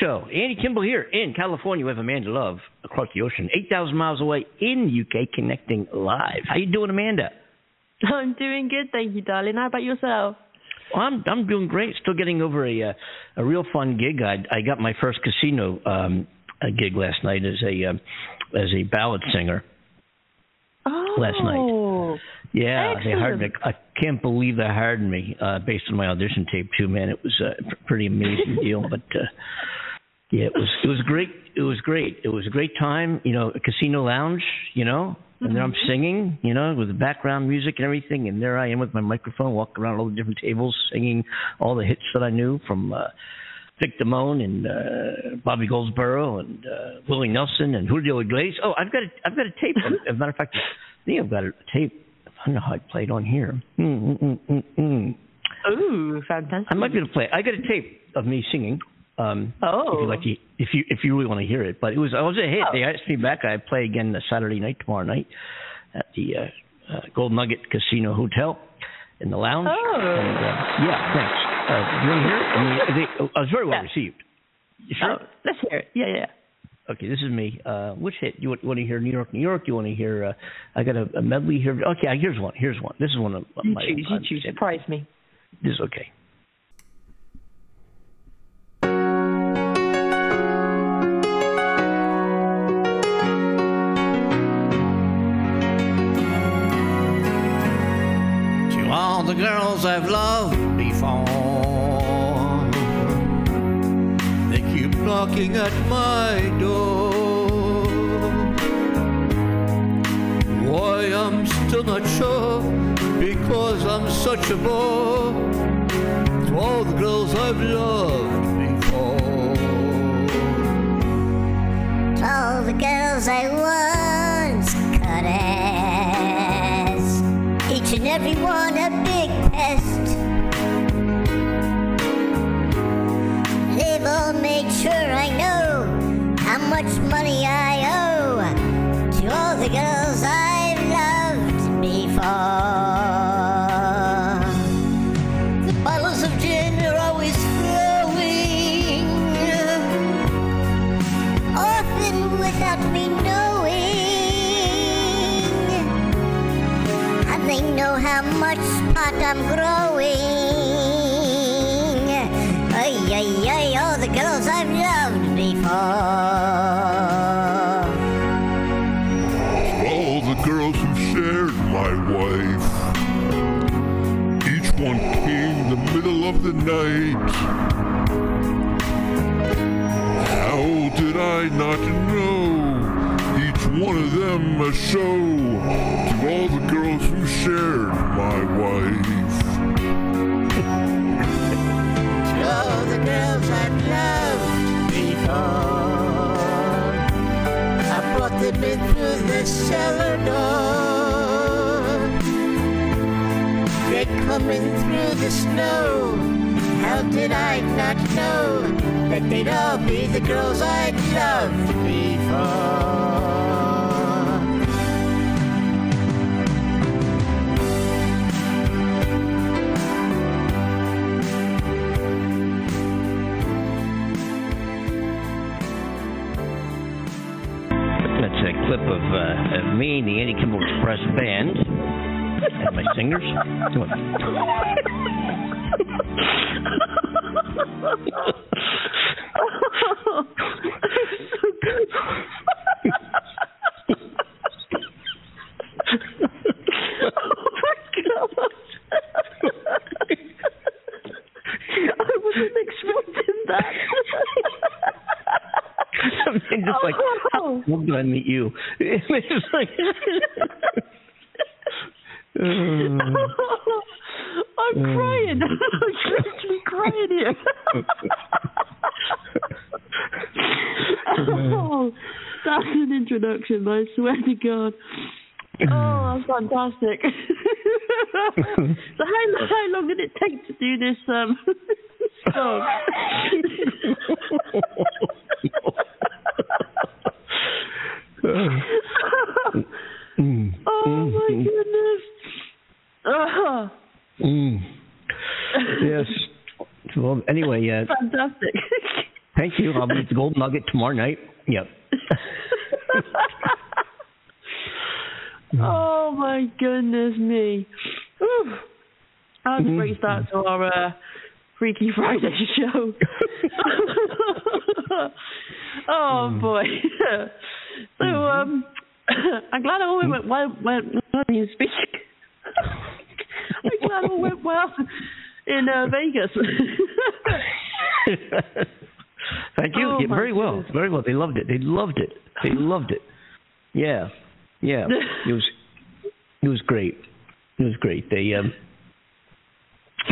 Show. Andy Kimball here in California with Amanda Love across the ocean, 8,000 miles away in the UK, connecting live. How you doing, Amanda? I'm doing good, thank you, darling. How about yourself? Well, I'm I'm doing great. Still getting over a uh, a real fun gig. I I got my first casino um, a gig last night as a um, as a ballad singer. Oh, Last night. Yeah, they hired me. I can't believe they hired me uh, based on my audition tape too. Man, it was a pr- pretty amazing deal. But uh, yeah, it was it was great. It was great. It was a great time. You know, a casino lounge. You know, and there I'm singing. You know, with the background music and everything. And there I am with my microphone, walking around all the different tables, singing all the hits that I knew from. Uh, Vic Damone and uh, Bobby Goldsboro and uh, Willie Nelson and Julio Iglesias. Oh, I've got a, I've got a tape. As a matter of fact, I think I've got a tape. I don't know how I played on here. Mm, mm, mm, mm, mm. Ooh, fantastic. I might be able to play. I got a tape of me singing. Um, Oh. if you like, to, if you if you really want to hear it, but it was I was a hit. Oh. They asked me back. I play again the Saturday night tomorrow night at the uh, uh, Gold Nugget Casino Hotel in the lounge. Oh. And, uh, yeah, thanks. Uh, you want to hear it? I mean, they, I was very well Yeah. received. You sure? Oh, let's hear it. Yeah, yeah. Okay, this is me. Uh, which hit? You want, you want to hear New York, New York? You want to hear? Uh, I got a, a medley here. Okay, here's one. Here's one. This is one of You my. choose, you choose. Surprise me. This is okay. The girls I've loved before, they keep knocking at my door. Why I'm still not sure, because I'm such a bore. To all the girls I've loved before. All the girls I I'm growing. Ay, ay, ay, all the girls I've loved before. All the girls who shared my wife. Each one came in the middle of the night. How did I not know? Each one of them a show cellar door. Come in through the snow. How did I not know that they'd all be the girls I'd loved before? Express Band and my singers. Come on. I wasn't expecting that. I mean, just like, Oh. how did I meet you? It's just like, Uh, I'm crying. I'm actually crying here. oh, that's an introduction, I swear to God. Oh, that's fantastic. so how how long did it take to do this um song? Mm. oh my goodness. Oh, Mm. Yes. Well, anyway, uh, fantastic. thank you. I'll be at the Golden Nugget tomorrow night. Yep. oh my goodness me. Ooh. That was a great start to our uh, Freaky Friday show. oh boy. so um I'm glad it all went well went well you speak. I'm glad it all went well in uh, Vegas. Thank you. Oh, Yeah, very well. goodness. Very well. They loved it. They loved it. They loved it. Yeah. Yeah. It was it was great. It was great. They um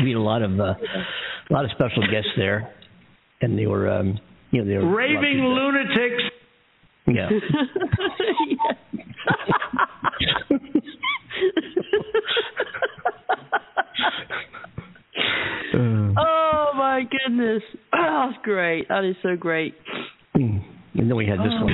we had a lot of uh, a lot of special guests there and they were um you know they were Raving lunatics. Yeah. Uh, oh my goodness. Oh, that's great. That is so great. and then we had this one.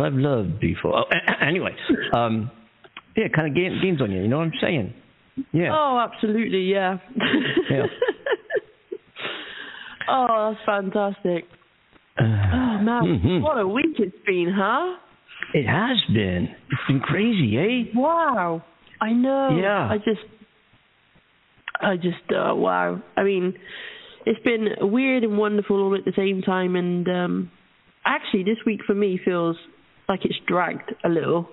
I've loved before. Oh, anyway, um, yeah, kind of game, games on you. You know what I'm saying? Yeah. Oh, absolutely, yeah. Yeah. oh, that's fantastic. Uh, Oh man, Mhm. what a week it's been, huh? it has been. It's been crazy, eh? Wow. I know. Yeah. I just, I just, uh, wow. I mean, it's been weird and wonderful all at the same time. And um actually, this week for me feels like it's dragged a little.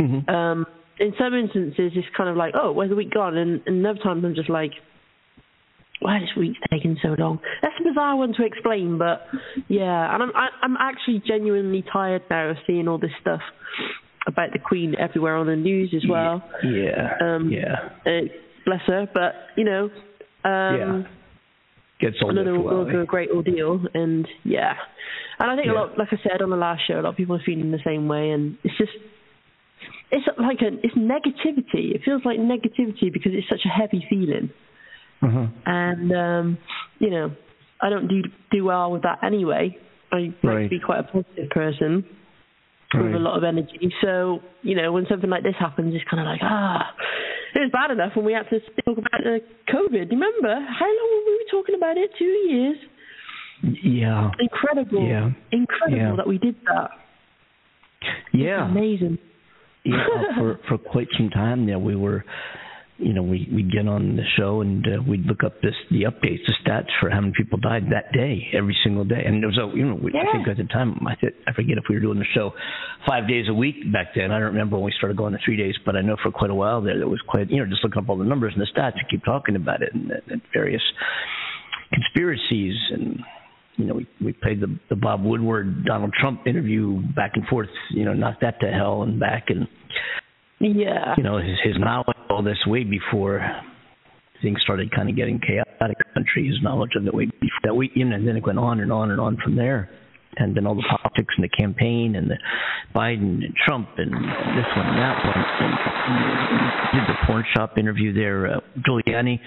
Mhm. Um, in some instances, it's kind of like, oh, where's the week gone? And, and other times, I'm just like, why this week's taking so long? That's a bizarre one to explain, but yeah. And I'm I, I'm actually genuinely tired now of seeing all this stuff about the Queen everywhere on the news as well. Yeah. Um, yeah. Uh, bless her, but you know, um, Yeah. Gets old another after a eh? great ordeal, and yeah. And I think Yeah. a lot, like I said on the last show, a lot of people are feeling the same way, and it's just. It's like a, it's negativity. It feels like negativity because it's such a heavy feeling Uh-huh. and um, you know, I don't do do well with that anyway. I like Right. to be quite a positive person with Right. a lot of energy. So you know, when something like this happens, it's kind of like ah, it was bad enough when we had to talk about uh, COVID. Remember how long were we talking about it? Two years. Yeah. Incredible. Yeah. Incredible Yeah. that we did that. Yeah. Amazing. yeah, for for quite some time there, we were, you know, we we'd get on the show and uh, we'd look up this the updates, the stats for how many people died that day, every single day. And there was a, you know, we, I think at the time, I th- I forget if we were doing the show five days a week back then. I don't remember when we started going to three days, but I know for quite a while there, there was quite, you know, just looking up all the numbers and the stats and keep talking about it and, and various conspiracies and you know, we we played the the Bob Woodward Donald Trump interview back and forth, you know, knocked that to hell and back and Yeah. you know, his his knowledge all this way before things started kind of getting chaotic in the country, his knowledge of the way before that we you know, and then it went on and on and on from there. And then all the politics and the campaign and the Biden and Trump and this one and that one. And did the porn shop interview there, uh, Giuliani.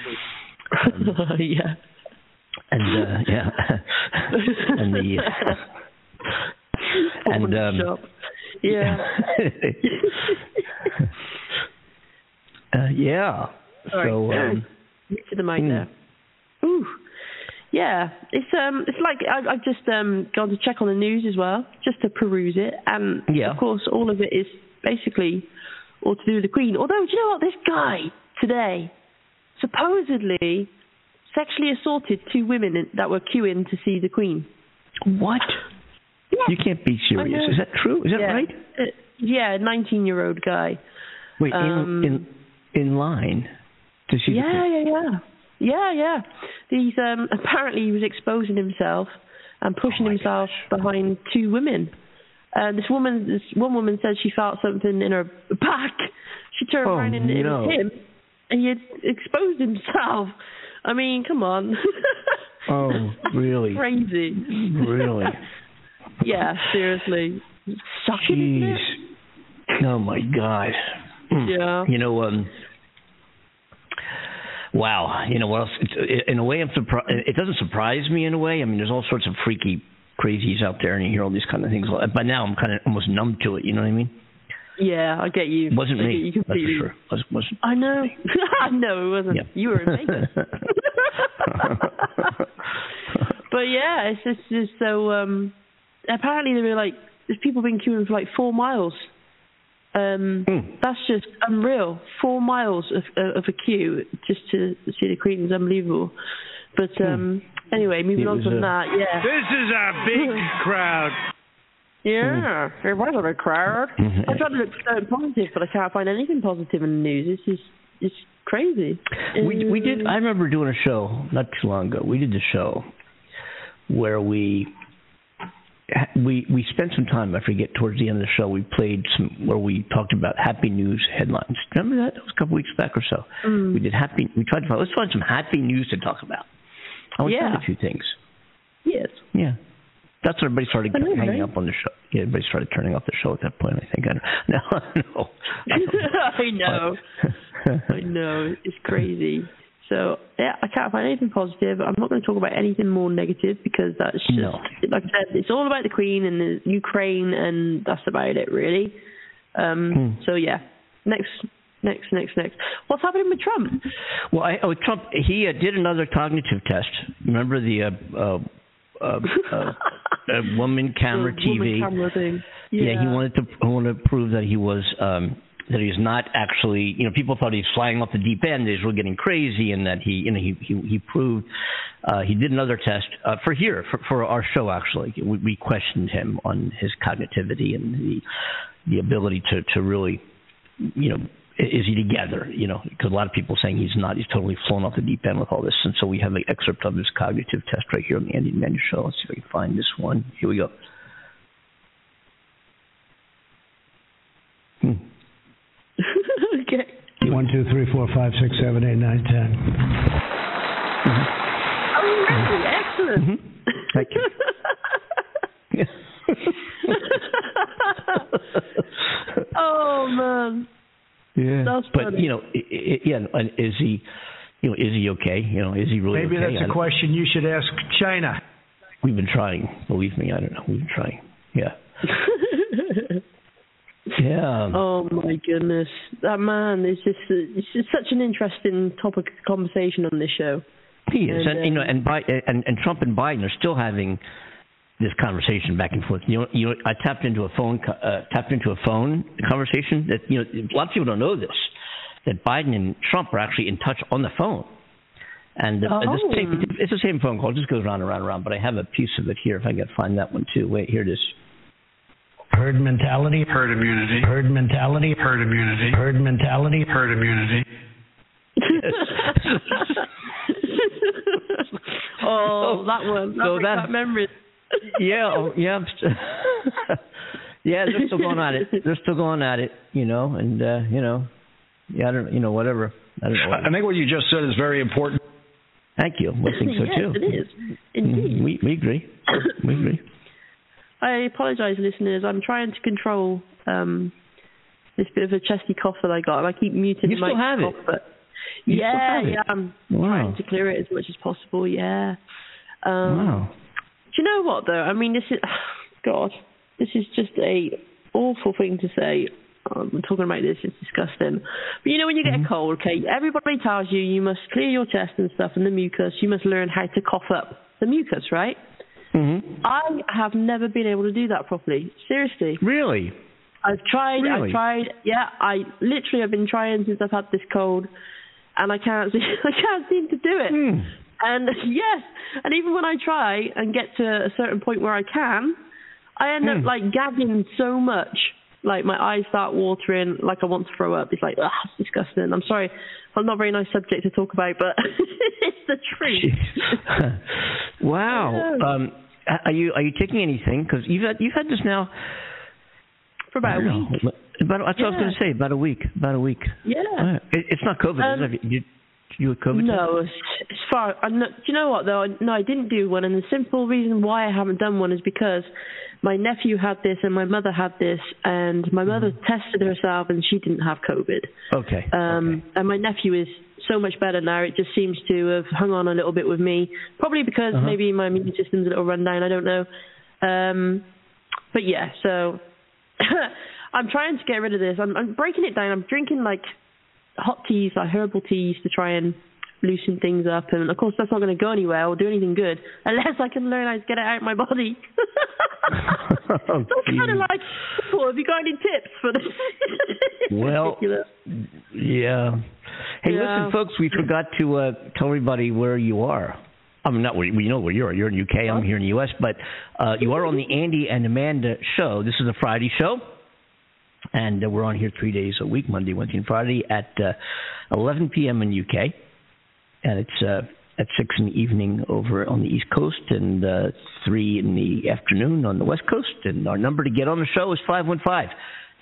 yeah. and uh yeah and the and Porn um shop. Yeah. uh, yeah Sorry. so um to the mic Hmm. there. Ooh. Yeah, it's um, it's like I've, I've just um gone to check on the news as well, just to peruse it, and Yeah. of course all of it is basically all to do with the Queen. Although, do you know what? This guy today supposedly sexually assaulted two women that were queuing to see the Queen. what Yeah. you can't be serious is that true is that yeah. right Uh, yeah, nineteen-year-old guy. wait Um, in in in line to see Yeah, yeah, yeah. Yeah, yeah. He's um apparently he was exposing himself and pushing Oh himself behind two women. Uh, this woman, this one woman said she felt something in her back. She turned Oh, around and it was him, and he had exposed himself. I mean, come on. Oh, really? Crazy. Really? Yeah, seriously. Shocking, isn't Jeez. Oh my God. Hmm. Yeah. You know, um, wow. You know what else? It's, in a way, I'm surprised. It doesn't surprise me in a way. I mean, there's all sorts of freaky crazies out there, and you hear all these kind of things. By now, I'm kind of almost numb to it. You know what I mean? Yeah, I get you. Wasn't I me. You That's for sure. Was, wasn't. I know. I know it wasn't. Yeah. You were in Vegas. but yeah, it's just, just so. um Apparently, there were like there's people been queuing for like four miles. Um Hmm. That's just unreal. Four miles of of a queue just to see the Queen is unbelievable. But um anyway, moving Hmm. On from a- that, yeah. This is a big crowd. Yeah, it was a big crowd. I tried to look for something positive, but I can't find anything positive in the news. This is it's crazy. we we did. Um, I remember doing a show not too long ago. We did the show where we we we spent some time. I forget towards the end of the show. We played some where we talked about happy news headlines. Remember that? That was a couple weeks back or so. Mm. We did happy. We tried to find. Let's find some happy news to talk about. I we found Yeah. a few things. Yes. Yeah. That's when everybody started I know, hanging right? up on the show. Yeah, everybody started turning off the show at that point. I think. I don't, no, no. I know. I know. It's crazy. So yeah, I can't find anything positive. I'm not going to talk about anything more negative because that's just No. like I said, it's all about the Queen and the Ukraine, and that's about it really. Um. Hmm. So yeah, next, next, next, next. What's happening with Trump? Well, I, oh, Trump, he uh, did another cognitive test. Remember the uh, uh, uh, uh, woman camera TV? woman camera thing. Yeah. he wanted to he wanted to prove that he was um, that he's not actually. You know, people thought he's flying off the deep end. he's really getting crazy, and that he, you know, he he, he proved. Uh, he did another test uh, for here for for our show. Actually, we, we questioned him on his cognitivity and the the ability to to really, you know, is he together? You know, because a lot of people saying he's not. He's totally flown off the deep end with all this. And so we have an excerpt of his cognitive test right here on the Andy Menu Show. Let's see if I can find this one. Here we go. Hmm. okay. One, two, three, four, five, six, seven, eight, nine, ten. Oh, really? Excellent. Mhm. Thank you. oh man. yeah. That's but funny. you know, i i yeah. And is he, you know, is he okay? You know, is he really Maybe okay? I that's a question you should ask China. We've been trying. Believe me, I don't know. We've been trying. Yeah. Yeah. Oh my goodness, that man is just it's just such an interesting topic of conversation on this show. He is, and, And, you know, um, and, Bi- and and Trump and Biden are still having this conversation back and forth. You know, you know, I tapped into a phone, uh, tapped into a phone conversation that you know, a lot of people don't know this, that Biden and Trump are actually in touch on the phone. And uh, Oh. same, it's the same phone call. It just goes round and round and round. But I have a piece of it here. If I can find that one too. Wait, here it is. Herd mentality. Herd immunity. Herd mentality. Herd immunity. Herd mentality. Herd immunity. oh, that one. That So brings that- back memories. yeah, oh, yeah, I'm st- yeah. They're still going at it. They're still going at it. You know, and uh, you know, yeah, I don't, you know, whatever. I don't know. I think what you just said is very important. Thank you. I think so yes, too. it is. Indeed. We we agree. We agree. I apologise, listeners. I'm trying to control um, this bit of a chesty cough that I got, and I keep muting You the still have it? But You still yeah, have it? yeah, I'm Wow. trying to clear it as much as possible. Yeah. Um, Wow. Do you know what though? I mean, this is God. This is just a awful thing to say. Um, I'm talking about this. It's disgusting. But you know, when you get a cold, okay, everybody tells you you must clear your chest and stuff and the mucus. You must learn how to cough up the mucus, right? Mhm. I have never been able to do that properly. Seriously. Really? I've tried. Really? I've tried. Yeah, I literally have been trying since I've had this cold, and I can't. See, I can't seem to do it. Hmm. And yes, and even when I try and get to a certain point where I can, I end Hmm. up like gagging so much, like my eyes start watering, like I want to throw up. It's like, ah, it's disgusting. I'm sorry, I'm not a very nice subject to talk about, but it's the truth. wow. Um, are you are you taking anything? Because you've had you've had this now for about a don't week. know. About, that's what I was going to say. About a week. About a week. Yeah. Right. It, it's not COVID, Um, is it? You, you with COVID? No, it's, it's far. I'm not, do you know what though? No, I didn't do one, and the simple reason why I haven't done one is because my nephew had this and my mother had this, and my mother tested herself and she didn't have COVID. Okay. Um, okay. and my nephew is so much better now. It just seems to have hung on a little bit with me, probably because Uh-huh. maybe my immune system's a little run down. I don't know. Um, but yeah, so I'm trying to get rid of this. I'm, I'm breaking it down. I'm drinking like hot teas, like herbal teas, to try and loosen things up. And of course, that's not going to go anywhere or do anything good unless I can learn how to get it out of my body. Oh, so I'm kind of like, well, have you got any tips for this? Well. Yeah. Hey, Yeah. listen, folks, we forgot to uh, tell everybody where you are. I mean, not where we know where you are. You're in UK. I'm here in the US, but uh, you are on the Andy and Amanda show. This is a Friday show, and uh, we're on here three days a week: Monday, Wednesday, and Friday at uh, 11 p.m. in UK, and it's uh, at six in the evening over on the East Coast, and uh, three in the afternoon on the West Coast. And our number to get on the show is five one five.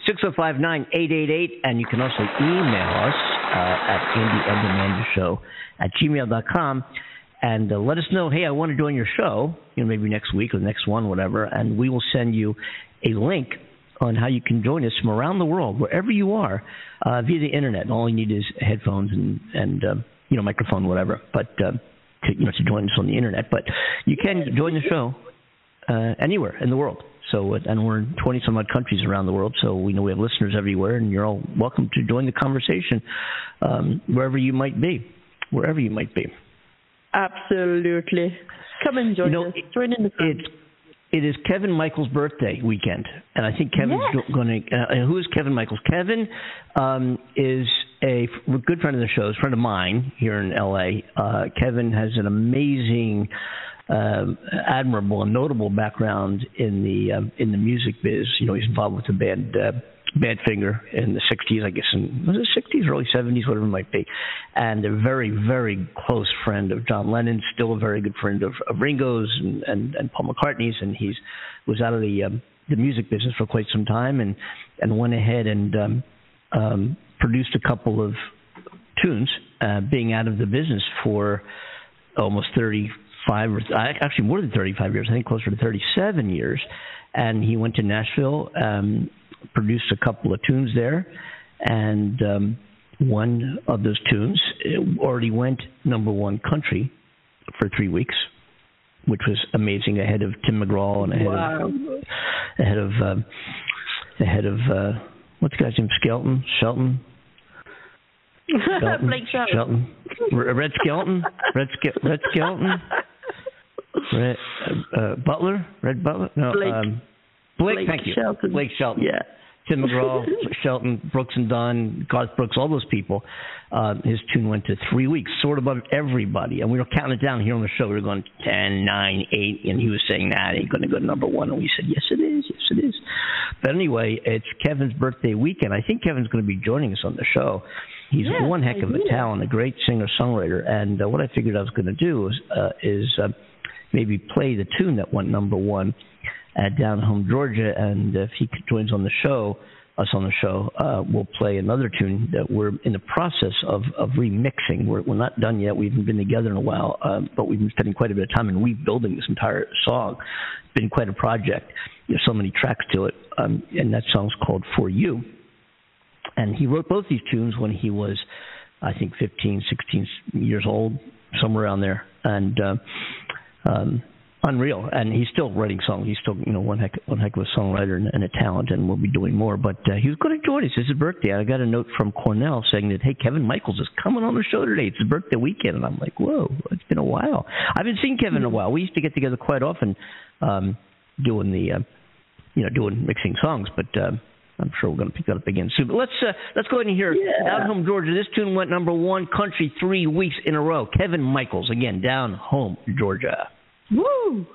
605-9888, and you can also email us uh, at Show at gmail.com and uh, let us know, hey, I want to join your show, you know, maybe next week or the next one, whatever, and we will send you a link on how you can join us from around the world, wherever you are, uh, via the internet. And all you need is headphones and, and uh, you know, microphone, whatever, but uh, to, you know, to join us on the internet. But you can join the show uh, anywhere in the world. So, uh, and we're in 20 some odd countries around the world. So we know we have listeners everywhere, and you're all welcome to join the conversation um, wherever you might be, wherever you might be. Absolutely. Come and join You know, us. Join in the fun. It's it is Kevin Michaels' birthday weekend, and I think Kevin's Yes. going to. Uh, who is Kevin Michaels? Kevin um, is a good friend of the show, a friend of mine here in L.A. Uh, Kevin has an amazing, um, admirable, and notable background in the um, in the music biz. You know, he's involved with the band. Uh, Badfinger in the 60s, I guess, in was it 60s, early 70s, whatever it might be, and a very, very close friend of John Lennon, still a very good friend of, of Ringo's and, and, and Paul McCartney's, and he's was out of the um, the music business for quite some time, and and went ahead and um, um, produced a couple of tunes, uh, being out of the business for almost 35 or actually more than 35 years, I think closer to 37 years, and he went to Nashville. Um, produced a couple of tunes there, and um, one of those tunes uh, already went number one country for three weeks, which was amazing. Ahead of Tim McGraw and ahead Wow. of ahead of um, ahead of uh, what's the guy's name? Skelton, Shelton, Skelton, Blake Shelton. Shelton, Red Skelton, Red Ske- Red Skelton, Red uh, uh, Butler, Rhett Butler. No, Blake. um, Blake, Blake thank you. Shelton. Blake Shelton. Yeah. Tim McGraw, Shelton, Brooks and Dunn, Garth Brooks, all those people. Uh, his tune went to three weeks, sort of above everybody. And we were counting it down here on the show. We were going 10, 9, 8, and he was saying, nah, it ain't going to go to number one. And we said, yes, it is, yes, it is. But anyway, it's Kevin's birthday weekend. I think Kevin's going to be joining us on the show. He's Yes, one heck of a talent, a great singer-songwriter. And uh, what I figured I was going to do is, uh, is uh, maybe play the tune that went number one at Down Home, Georgia, and if he joins on the show, us on the show, uh, we'll play another tune that we're in the process of, of remixing. We're, we're not done yet. We haven't been together in a while, uh, but we've been spending quite a bit of time in rebuilding this entire song. It's been quite a project. There's so many tracks to it, um, and that song's called For You. And he wrote both these tunes when he was, I think, 15, 16 years old, somewhere around there. And uh, um, unreal. And he's still writing songs. He's still, you know, one heck, one heck of a songwriter and, and a talent, and we'll be doing more. But uh, he was going to join us. It's his birthday. I got a note from Cornell saying that, hey, Kevin Michaels is coming on the show today. It's his birthday weekend, and I'm like, whoa, it's been a while. I haven't seen Kevin in a while. We used to get together quite often, um, doing the, uh, you know, doing mixing songs, but. Uh, I'm sure we're going to pick that up again soon. But let's uh, let's go ahead and hear Yeah. Down Home Georgia. This tune went number one country three weeks in a row. Kevin Michaels again, Down Home Georgia. Woo!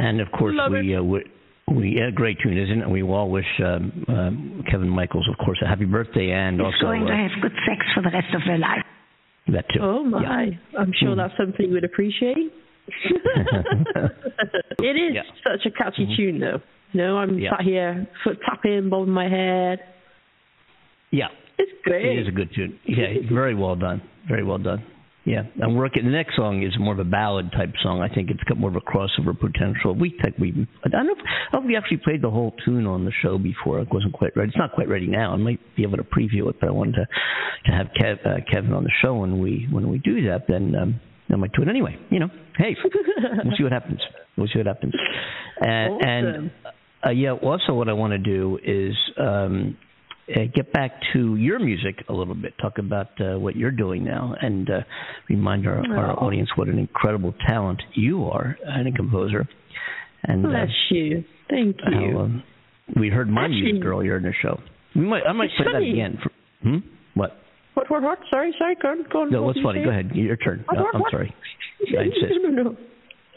And of course, Love we, uh, we we yeah, great tune, isn't it? We all wish um, um, Kevin Michaels, of course, a happy birthday, and also going to uh, have good sex for the rest of their life. that too. Oh my! Yeah. I'm sure Mm. that's something you would appreciate. it is Yeah. such a catchy tune, though. You know, I'm Yeah. sat here, foot tapping, bobbing my head. Yeah, It's great. it is a good tune. Yeah, very well done. Very well done. Yeah, I'm working. The next song is more of a ballad type song. I think it's got more of a crossover potential. We tech we I don't know. If, I don't know if we actually played the whole tune on the show before. It wasn't quite ready. It's not quite ready now. I might be able to preview it, but I wanted to to have Kev, uh, Kevin on the show when we when we do that. Then um, I might do it anyway. You know, hey, we'll see what happens. We'll see what happens. And, Awesome. and uh, yeah, also what I want to do is um, uh, get back to your music a little bit. Talk about uh, what you're doing now, and uh, remind our, our audience what an incredible talent you are and a composer. And uh, Bless you. Thank you. um, we heard my Actually- music earlier in the show. We might, I might play that again. For, hmm? What? What? What? What? Sorry. Sorry. Go on. Go on. No, what's funny? say? Go ahead. Your turn. What, No, I'm what? sorry. I insist. no, no, no.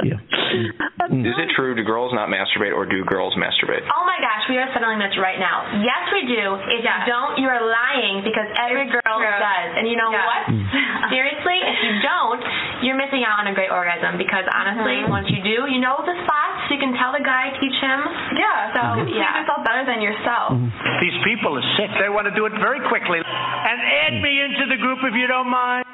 Yeah. Mm. Is it true? Do girls not masturbate, or do girls masturbate? Oh my gosh, we are settling this right now. Yes, we do. If you don't, you are lying because every girl true. does. And you know Yeah. what? Mm. Seriously, if you don't, you're missing out on a great orgasm because honestly, once you do, you know the spots. You can tell the guy, teach him. Yeah. So, you can yeah. treat yourself better than yourself. These people are sick. They want to do it very quickly. And add me into the group if you don't mind.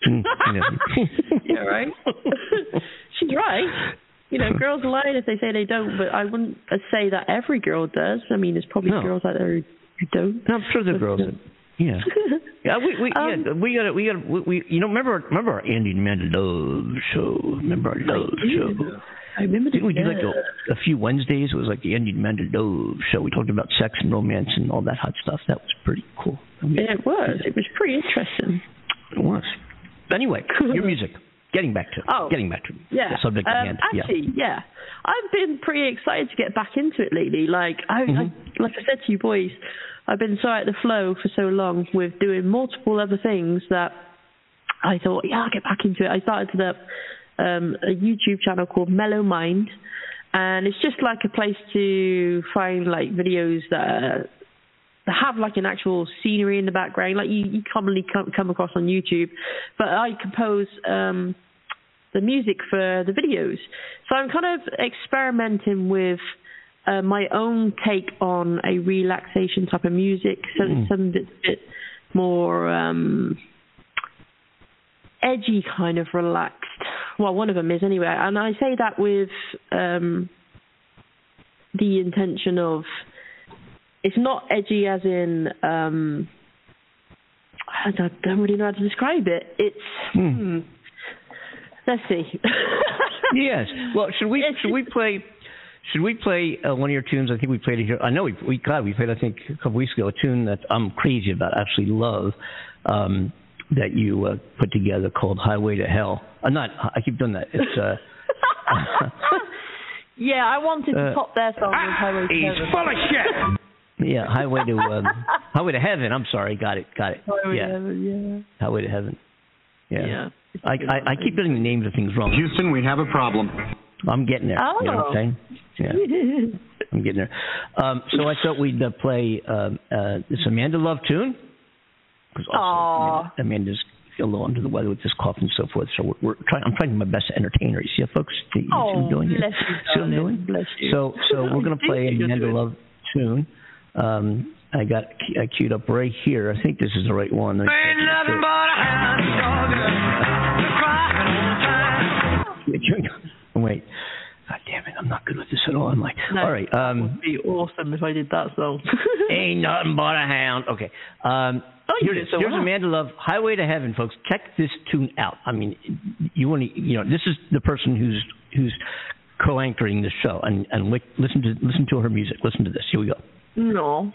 Mm, yeah. yeah, right. She's right. You know, girls lie if they say they don't, but I wouldn't say that every girl does. I mean, there's probably No. girls out there who don't. No, I'm sure the girls. That, yeah. Yeah, we we Um, yeah, we got we got we, we you know remember remember our Andy and Amanda Love show remember our Love show I remember didn't we do like a, a few Wednesdays it was like the Andy Amanda Love show we talked about sex and romance and all that hot stuff that was pretty cool And we- Yeah, it was. It was pretty interesting. it was anyway your music getting back to Oh, getting back to Yeah. the subject um, at hand Actually, yeah. I've been pretty excited to get back into it lately. Like I, Mhm. I like I said to you boys, I've been so out of the flow for so long with doing multiple other things that I thought, yeah, I'll get back into it. I started up um, a YouTube channel called Mellow Mind, and it's just like a place to find like videos that are have like an actual scenery in the background, like you, you commonly come, come across on YouTube. But I compose um, the music for the videos, so I'm kind of experimenting with uh, my own take on a relaxation type of music, so Mm. something that's a bit more um, edgy, kind of relaxed. Well, one of them is anyway, and I say that with um, the intention of it's not edgy as in um, I don't, don't really know how to describe it. It's hmm. let's see. yes. Well, should we should we play should we play uh, one of your tunes? I think we played it here. I know we we God we played I think a couple weeks ago a tune that I'm crazy about, absolutely love, um, that you uh, put together called Highway to Hell. I'm not. I keep doing that. It's uh. yeah, I wanted to Uh, top their song to he's full of shit. Yeah, Highway to um, Highway to Heaven. I'm sorry. Got it. Got it. Highway yeah. to Heaven, Highway to Heaven. Yeah. Yeah. I, I I keep getting the names of things wrong. Houston, we have a problem. I'm getting there. You know what I'm Oh. saying? Yeah. I'm getting there. Um, so I thought we'd uh, play um, uh, this Amanda Love tune. 'Cause also, Aw. Amanda's a little under the weather with this cough and so forth. So we're, we're trying. I'm trying my best to entertain her. You see, how folks. You see what I'm Oh, doing here? bless you, See what I'm doing? Bless you. So so we're gonna play Amanda Love tune. Um, I got cu- uh, queued up right here. I think this is the right one. Let me check Ain't nothing but a hound dog crying all the time. Wait. God damn it! I'm not good with this at all. I'm like, No, all right. Um, It'd be awesome if I did that song. Ain't nothing but a hound. Okay. Um, Oh, you here it did is. so Here's well. Amanda Love, Highway to Heaven, folks. Check this tune out. I mean, you want to, you know, this is the person who's who's co-anchoring the show, and and listen to listen to her music. Listen to this. Here we go. No.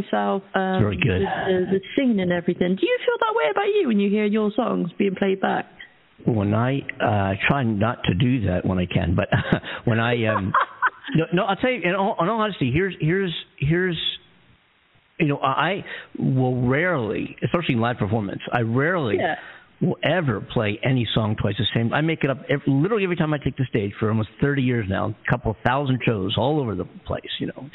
Myself um, Very good. with the, the singing and everything. Do you feel that way about you when you hear your songs being played back? when I uh try not to do that when I can, but when I um no, no I'll tell you in all, in all honesty, here's here's here's you know I will rarely, especially in live performance, I rarely Yeah. will ever play any song twice the same. I make it up every, literally every time I take the stage for almost 30 years now, a couple thousand shows all over the place, you know.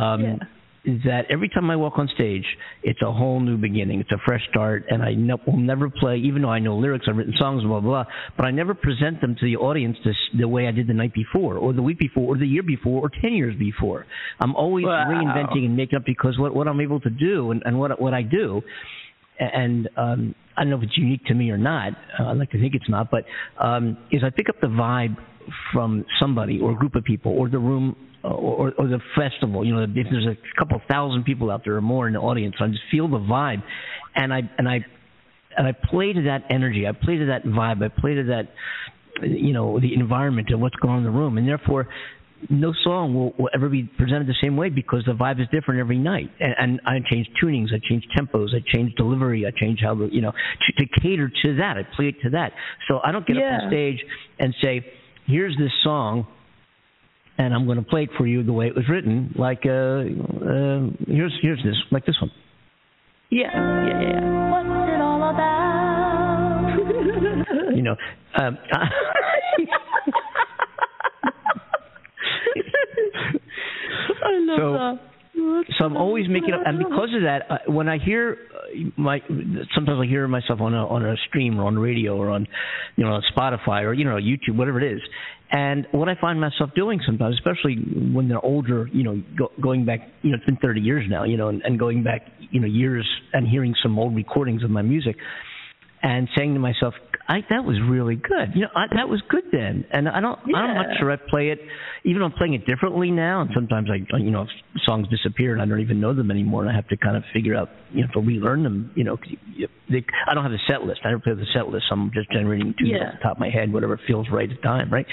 Um that every time I walk on stage, it's a whole new beginning. It's a fresh start, and I ne- will never play, even though I know lyrics, I've written songs, blah, blah, blah, but I never present them to the audience this, the way I did the night before, or the week before, or the year before, or 10 years before. I'm always Wow. reinventing and making up because what, what I'm able to do and, and what, what I do, and um, I don't know if it's unique to me or not. Uh, I like to think it's not, but um, is I pick up the vibe from somebody or a group of people or the room Uh, or, or the festival. You know, if there's a couple thousand people out there or more in the audience, I just feel the vibe, and I and I and I play to that energy. I play to that vibe. I play to that, you know, the environment and what's going on in the room, and therefore no song will, will ever be presented the same way because the vibe is different every night. And, and I change tunings, I change tempos, I change delivery, I change how the you know to, to cater to that. I play it to that. So I don't get up on stage and say, "Here's this song." And I'm going to play it for you the way it was written. Like, uh, uh, here's here's this, like this one. Yeah, yeah, yeah. What's it all about? You know, um, I love So- that. so I'm always making up, and because of that, uh, when I hear uh, my, sometimes I hear myself on a on a stream or on the radio or on, you know, Spotify or you know YouTube, whatever it is, and what I find myself doing sometimes, especially when they're older, you know, go, going back, you know, it's been 30 years now, you know, and, and going back, you know, years and hearing some old recordings of my music, and saying to myself, I, that was really good. You know, I, that was good then. And I don't, I'm not sure I play it, even I'm playing it differently now. And sometimes I, you know, songs disappear and I don't even know them anymore, and I have to kind of figure out, you know, to relearn them. You know, 'cause you, they, I don't have a set list. I don't play with a set list. I'm just generating tunes Yeah. off the top of my head, whatever feels right at the time, right?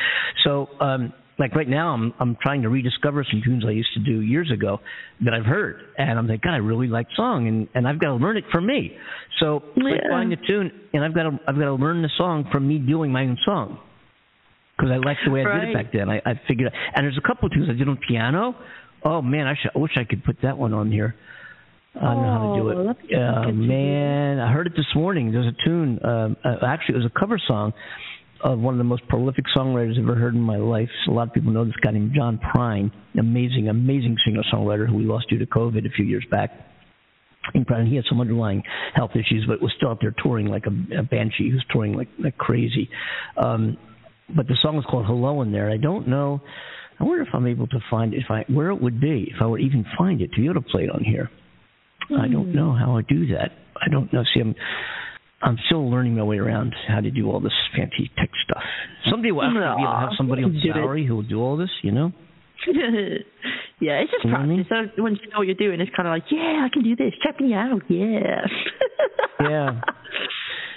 So, um, like right now, I'm I'm trying to rediscover some tunes I used to do years ago that I've heard, and I'm like, God, I really like song, and and I've got to learn it for me. So I Yeah. find the tune, and I've got to I've got to learn the song from me doing my own song because I liked the way I did it back then. I, I figured, out and there's a couple of tunes I did on piano. Oh man, I should I wish I could put that one on here. I don't know how to do Oh, it. Uh, good to do. man, I heard it this morning. There's a tune. Um, uh, actually, it was a cover song of one of the most prolific songwriters I've ever heard in my life. So a lot of people know this guy named John Prine, amazing, amazing singer songwriter who we lost due to COVID a few years back. And Prine, he had some underlying health issues, but was still out there touring like a, a banshee. He was touring like like crazy. Um, but the song was called Hello in there. I don't know. I wonder if I'm able to find it, if I where it would be if I would even find it to be able to play it on here. I don't know how I do that. I don't know. See, I'm I'm still learning my way around how to do all this fancy tech stuff. Someday we'll actually be able to have somebody on salary who will do all this. You know? yeah, it's just You know I mean? practice. So once you know what you're doing, it's kind of like, yeah, I can do this. Check me out. Yeah. Yeah.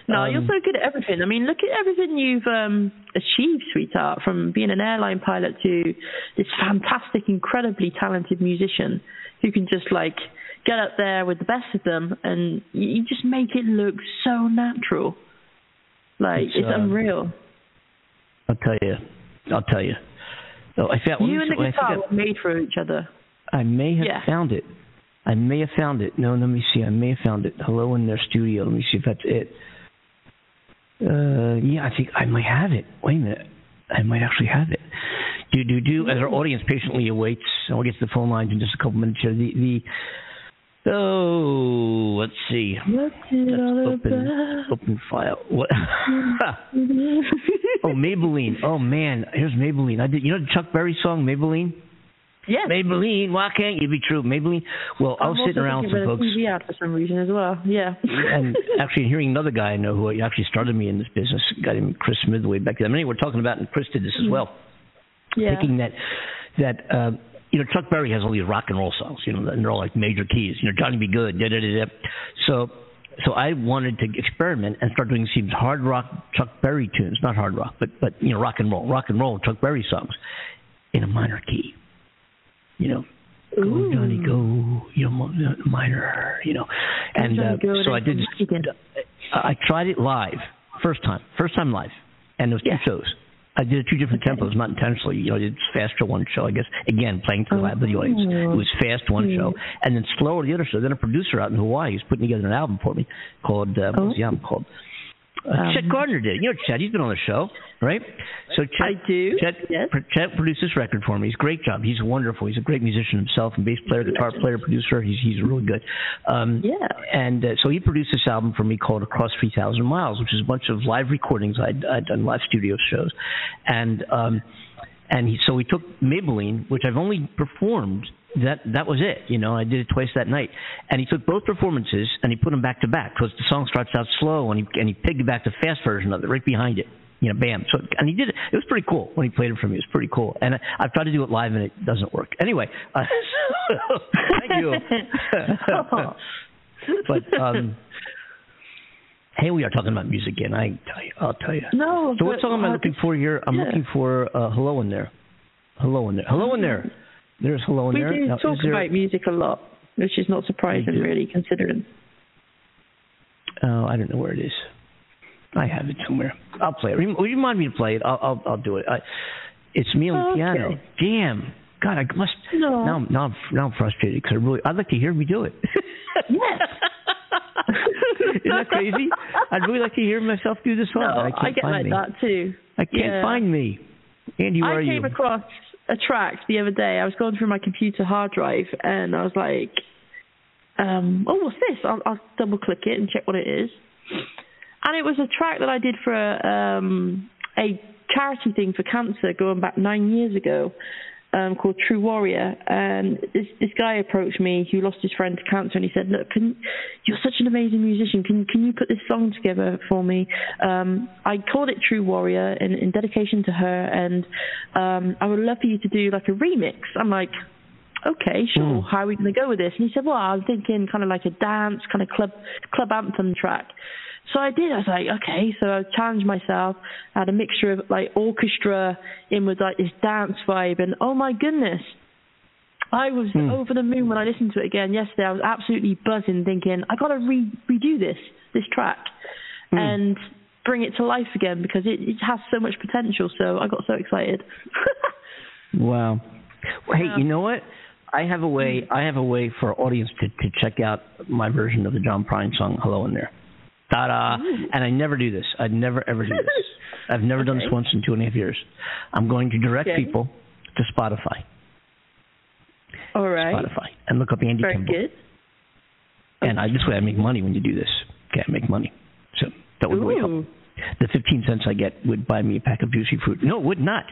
No, you're Um, so good at everything. I mean, look at everything you've um, achieved, sweetheart, from being an airline pilot to this fantastic, incredibly talented musician who can just like get up there with the best of them and you, just make it look so natural. Like It's, it's, uh, unreal. I'll tell you. I'll tell you. So I found. You and the see- I think guitar were made for each other. I may have Yeah. found it. I may have found it. No, let me see. I may have found it. Hello in their studio. Let me see if that's it. Uh, yeah, I think I might have it. Wait a minute. I might actually have it. Do do do. As our audience patiently awaits, and we'll get to the phone lines in just a couple minutes here. The the oh, let's see. What's it all Open about? open file. What? oh, Maybellene. Oh man, here's Maybellene. I did. You know the Chuck Berry song Maybellene? Yes. Maybellene, why can't you be true? Maybellene. Well, I was I'm sitting around thinking some folks, TV ad for some reason as well. Yeah. and actually hearing another guy I know who actually started me in this business, a guy named Chris Smith way back then. I mean, we're talking about, and Chris did this as well. Mm-hmm. yeah. Thinking that that uh, you know Chuck Berry has all these rock and roll songs, you know, and they're all like major keys. You know, Johnny B. Goode, da da da da. So so I wanted to experiment and start doing some hard rock Chuck Berry tunes, not hard rock, but but you know rock and roll, rock and roll Chuck Berry songs in a minor key. You know, go Johnny go, you know minor, you know, and uh, so I did. I tried it live, first time, first time live, and there was two shows. I did two different tempos, not intentionally. You know, it's faster one show, I guess. Again, playing to the lab with the audience. It was fast one show, and then slower the other show. Then a producer out in Hawaii was putting together an album for me called uh, what was the album called? Uh, Chet Gardner did. it. You know Chet. He's been on the show, right? So Chet, I do. Chet, pr- Chet produced this record for me. He's a great job. He's wonderful. He's a great musician himself, and bass player, guitar player, producer. He's he's really good. Um, yeah. And uh, so he produced this album for me called Across Three Thousand Miles, which is a bunch of live recordings I'd, I'd done live studio shows, and um, and he so he took Maybellene, which I've only performed. That that was it, you know. I did it twice that night, and he took both performances and he put them back to back because the song starts out slow and he and he piggybacked the fast version of it right behind it, you know, bam. So and he did it. It was pretty cool when he played it for me. It was pretty cool, and I, I've tried to do it live and it doesn't work. Anyway, uh, thank you. but um, hey, we are talking about music again. I tell you, I'll tell you. No. So what but, song am I looking for here? I'm yeah. looking for uh, "Hello in There." Hello in there. Hello in there. There's hello in We there. do Now, talk there, about music a lot, which is not surprising, really, considering. Oh, I don't know where it is. I have it somewhere. I'll play it. Would you remind me to play it? I'll I'll, I'll do it. I, it's me on the Okay. piano. Damn. God, I must. No. Now, I'm- now, I'm, now I'm frustrated because I really. I'd like to hear me do it. Yes. Isn't that crazy? I'd really like to hear myself do this song. No, I can't I get find like me. that too. I can't Yeah. find me. Andy, where I are came across a track the other day. I was going through my computer hard drive, and I was like, um, "Oh, what's this?" I'll, I'll double click it and check what it is. And it was a track that I did for um, a charity thing for cancer going back nine years ago, um, called True Warrior. And this this guy approached me who lost his friend to cancer, and he said, "Look, can you're such an amazing musician. Can can you put this song together for me?" Um, I called it True Warrior in, in dedication to her, and um, I would love for you to do like a remix. I'm like. Okay, sure. How are we going to go with this? And he said, "Well, I'm thinking kind of like a dance, kind of club club anthem track." So I did. I was like, okay. So I challenged myself. I had a mixture of like orchestra in with like this dance vibe, and oh my goodness, I was hmm. over the moon when I listened to it again yesterday. I was absolutely buzzing, thinking I got to re- redo this this track hmm. and bring it to life again because it, it has so much potential. So I got so excited. Wow. Well, Hey, you know what? I have a way. I have a way for audience to to check out my version of the John Prine song "Hello in There." Ta da! And I never do this. I'd never ever do this. I've never done this once in two and a half years. I'm going to direct Okay. people to Spotify. All right. Spotify and look up Andy Very Kimball. good. And I, this way I make money when you do this. Okay, I make money. So that would really help. The 15 cents I get would buy me a pack of juicy fruit. No, it would not.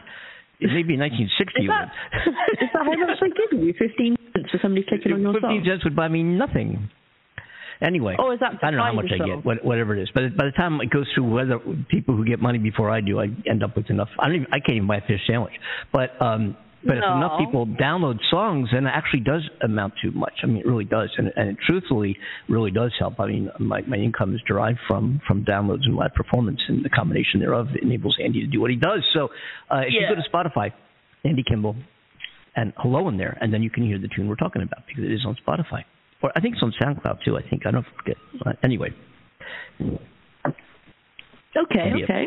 It may be 1960 Is that, would. how much they give you? Fifteen cents for somebody clicking on your 15 song? cents would buy me nothing. Anyway, Oh, is that I don't know how much I get, what, whatever it is. But by the time it goes through whether people who get money before I do, I end up with enough. I don't even, I can't even buy a fish sandwich. But um, but if enough people download songs, then it actually does amount to much. I mean, it really does, and and it truthfully really does help. I mean, my my income is derived from from downloads and live performance, and the combination thereof enables Andy to do what he does. So uh, if Yeah. you go to Spotify, Andy Kimball, and hello in there, and then you can hear the tune we're talking about because it is on Spotify. Or I think it's on SoundCloud too. I think I don't forget. Anyway, Okay, okay.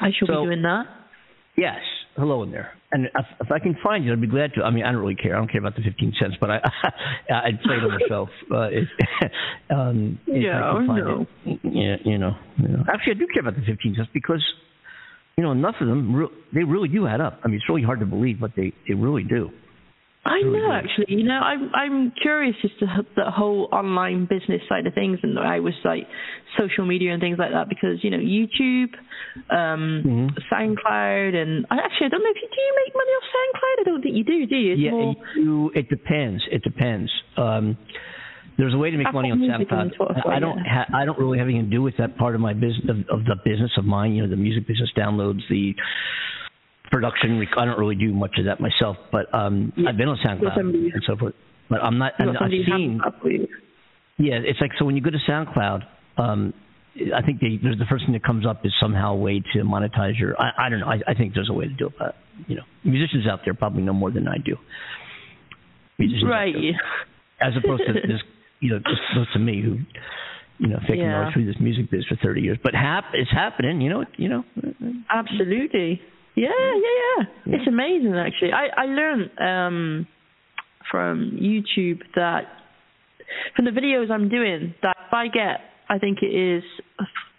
I shall So- be doing that. yes, hello in there. And if, if I can find you, I'd be glad to. I mean, I don't really care. I don't care about the fifteen cents, but I I'd play it on the. Uh, if, um, if Yeah, I no. it. Yeah, you know, you know. Actually, I do care about the fifteen cents because you know enough of them. Re- they really do add up. I mean, it's really hard to believe, but they they really do. I know, actually. You know, I'm I'm curious as to the whole online business side of things, and I was like social media and things like that because you know YouTube, um, Mm-hmm. SoundCloud, and I actually I don't know if you do you make money off SoundCloud. I don't think you do, do you? It's yeah, more, you. It depends. It depends. Um, there's a way to make Apple money on SoundCloud. I don't. yeah. Ha- I don't really have anything to do with that part of my business of, of the business of mine. You know, the music business downloads, the production. rec- I don't really do much of that myself, but um, Yeah. I've been on SoundCloud and so forth. But I'm not. I'm, I've seen. hands up with you. Yeah, it's like so when you go to SoundCloud, um, I think they, the first thing that comes up is somehow a way to monetize your. I, I don't know. I, I think there's a way to do it, but you know, musicians out there probably know more than I do. Musicians Right. there. As opposed to this, you know, just opposed to me who, you know, thinking Yeah. I through this music biz for 30 years. But hap- it's happening. You know, you know. Absolutely. Yeah, yeah, yeah. It's amazing actually. I I learned um from YouTube that from the videos I'm doing that if I get I think it is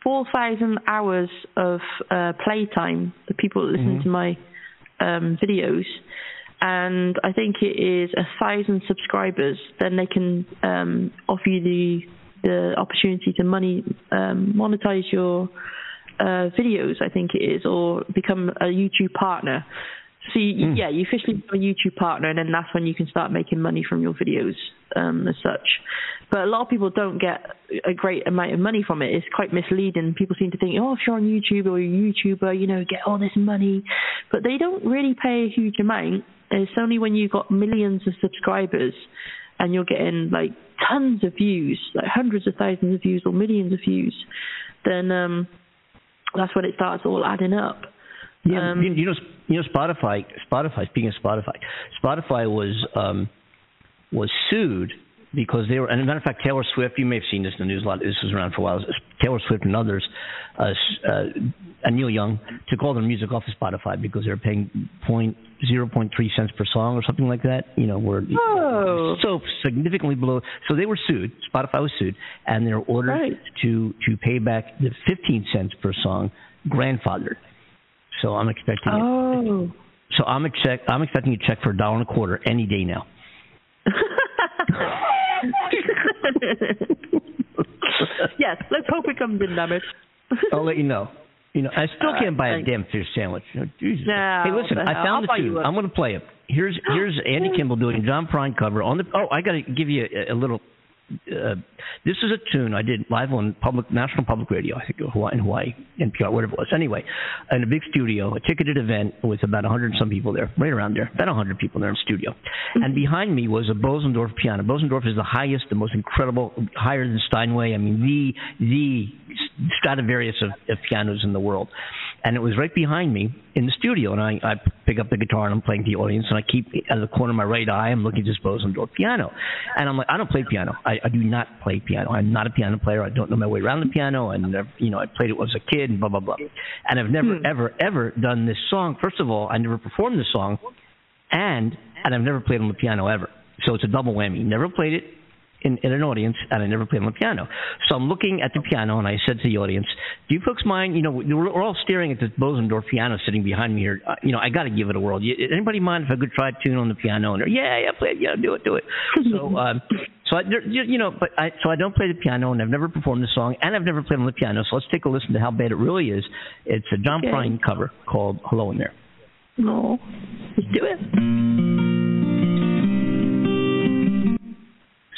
four thousand hours of uh playtime the people that listen Mhm. to my um videos and I think it is a thousand subscribers, then they can um offer you the the opportunity to money um monetize your uh, videos, I think it is, or become a YouTube partner. So you, yeah, you officially become a YouTube partner, and then that's when you can start making money from your videos um, as such. But a lot of people don't get a great amount of money from it. It's quite misleading. People seem to think, oh, if you're on YouTube or you're a YouTuber, you know, get all this money, but they don't really pay a huge amount. It's only when you've got millions of subscribers and you're getting like tons of views, like hundreds of thousands of views or millions of views, then um, that's when it starts all adding up. Yeah, Um, you, you know, you know, Spotify. Spotify. Speaking of Spotify, Spotify was um, was sued because they were. And as a matter of fact, Taylor Swift. You may have seen this in the news a lot. This was around for a while. Taylor Swift and others, uh, uh, and Neil Young took all their music off of Spotify because they were paying point zero point three cents per song or something like that. You know, where Oh. so significantly below. So they were sued. Spotify was sued, and they're ordered Right. to to pay back the fifteen cents per song grandfathered. So I'm expecting it. Oh. So I'm expect I'm expecting a check for a dollar and a quarter any day now. yes, let's hope it comes in, it. I'll let you know. You know, I still All can't buy right, a thanks. damn fish sandwich. Know, Jesus. No, hey, listen, I found I'll the buy tune. one. I'm going to play it. Here's here's Andy Kimball doing John Prine cover on the. Oh, I got to give you a, a little. Uh, this is a tune I did live on public national public radio. I think Hawaii, in Hawaii, NPR, whatever it was. Anyway, in a big studio, a ticketed event with about 100 and some people there, right around there, about 100 people there in the studio. And behind me was a Bosendorf piano. Bosendorf is the highest, the most incredible, higher than Steinway. I mean, the the Stradivarius of, of pianos in the world. And it was right behind me in the studio, and I, I pick up the guitar and I'm playing to the audience, and I keep out of the corner of my right eye, I'm looking at this Bosendorf piano, and I'm like, I don't play piano. I, I do not play piano. I'm not a piano player. I don't know my way around the piano, and you know, I played it when I was a kid, and blah blah blah. And I've never hmm. ever ever done this song. First of all, I never performed this song, and and I've never played on the piano ever. So it's a double whammy. Never played it in, in an audience, and I never played on the piano. So I'm looking at the piano, and I said to the audience, "Do you folks mind? You know, we're, we're all staring at this Bosendorf piano sitting behind me here. Uh, you know, I got to give it a whirl. You, anybody mind if I could try a tune on the piano?" And they're, "Yeah, yeah, play it. Yeah, do it, do it." so, um, so I, you you know, but I so I don't play the piano, and I've never performed the song, and I've never played on the piano. So let's take a listen to how bad it really is. It's a John Okay. Prine cover called "Hello in There." No. Let's do it.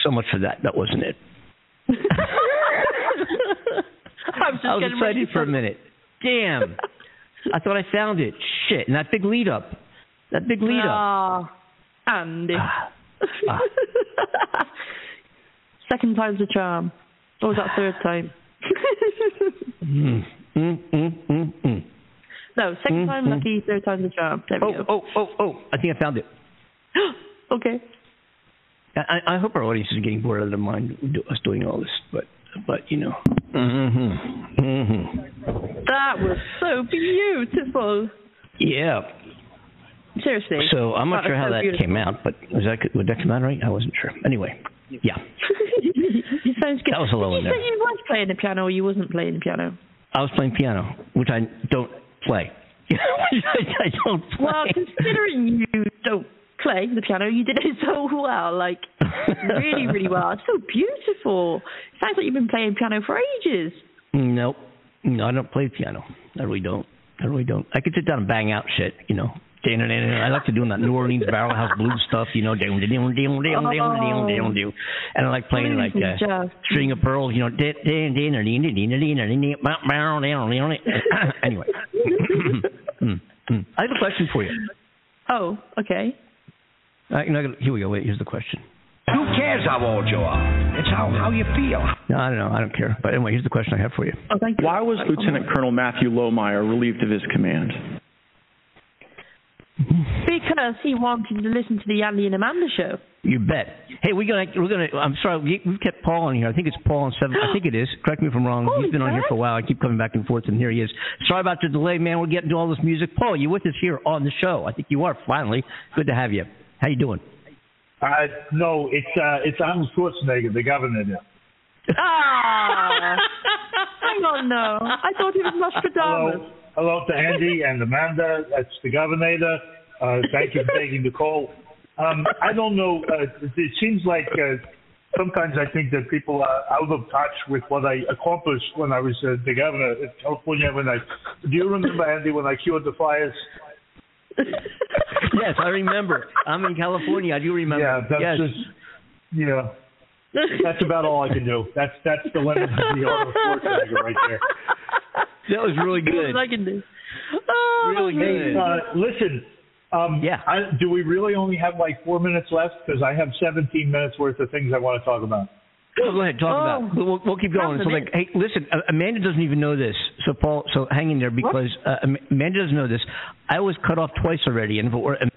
So much for that. That wasn't it. I was just I was ready excited for a minute. Damn. I thought I found it. Shit. And that big lead up. That big lead up. Ah, Andy. Ah. Ah. Second time's a charm. Or was that third time? Mm, mm, mm, mm, mm. no, second Mm, time lucky, third time's the charm. There Oh, oh, oh, oh. I think I found it. okay. I, I I hope our audience is getting bored out of their mind do- us doing all this, but but you know. Mm-hmm. Mm-hmm. That was so beautiful. Yeah. Seriously. So I'm not sure how so that beautiful. came out, but was that would that come out right? I wasn't sure. Anyway, yeah. it sounds good. That was hello Did in you there. say you was playing the piano or you wasn't playing the piano? I was playing piano, which I don't play. I don't play. Well, considering you don't play the piano, you did it so well. Like, really, really well. It's so beautiful. Sounds like you've been playing piano for ages. Nope. No, I don't play piano. I really don't. I really don't. I could sit down and bang out shit, you know. I like to doing that New Orleans barrel house blues stuff, you know. And I like playing like uh, string of pearls, you know. Anyway, Mm, mm. I have a question for you. Oh, okay. Uh, you know, here we go. Wait, here's the question. Who cares how old you are? It's how, how you feel. No, I don't know. I don't care. But anyway, here's the question I have for you. Oh, thank you. Why was Lieutenant Colonel Matthew Lohmeier relieved of his command? Because he wanted to listen to the Andy and Amanda show. You bet. Hey, we're gonna we're gonna. I'm sorry, we, we've kept Paul on here. I think it's Paul on seven. I think it is. Correct me if I'm wrong. Holy He's been on here for a while. I keep coming back and forth, and here he is. Sorry about the delay, man. We're getting to all this music. Paul, you with us here on the show? I think you are finally. Good to have you. How you doing? Uh, no, it's uh, it's Arnold Schwarzenegger, the governor. There. Ah, hang on, no. I thought he was Nostradamus. Hello, hello to Andy and Amanda. That's the governor. Uh, thank you for taking the call. Um, I don't know. Uh, it, it seems like uh, sometimes I think that people are out of touch with what I accomplished when I was uh, the governor of California. When I do you remember Andy when I cured the fires? yes, I remember. I'm in California. I do remember. Yeah, that's yes. just yeah. That's about all I can do. That's that's the limit of the Arnold Schwarzenegger right there. That was really good. That's what I can do. Oh, Really good. uh, listen. Um, Yeah. I, do we really only have like four minutes left? Because I have 17 minutes worth of things I want to talk about. Well, go ahead, talk Oh. about. It. We'll, we'll keep going. So, like, hey, listen, uh, Amanda doesn't even know this. So, Paul, so hang in there because uh, Amanda doesn't know this. I was cut off twice already, and if it were um,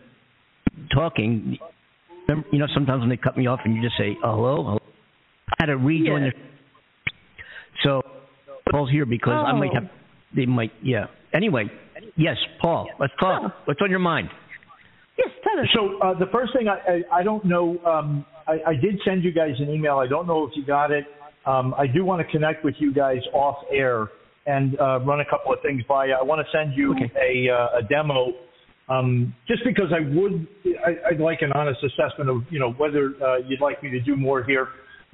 talking, remember, you know, sometimes when they cut me off, and you just say uh, hello, hello. I had to rejoin Yeah. the. So, Paul's here because I might Oh. have. They might, yeah. Anyway, yes, Paul, let's talk. Oh. What's on your mind? Yes, tell us. So uh, the first thing I, I, I don't know. Um, I, I did send you guys an email. I don't know if you got it. Um, I do want to connect with you guys off air and uh, run a couple of things by you. I want to send you Okay. a, uh, a demo. Um, just because I would, I, I'd like an honest assessment of, you know, whether uh, you'd like me to do more here.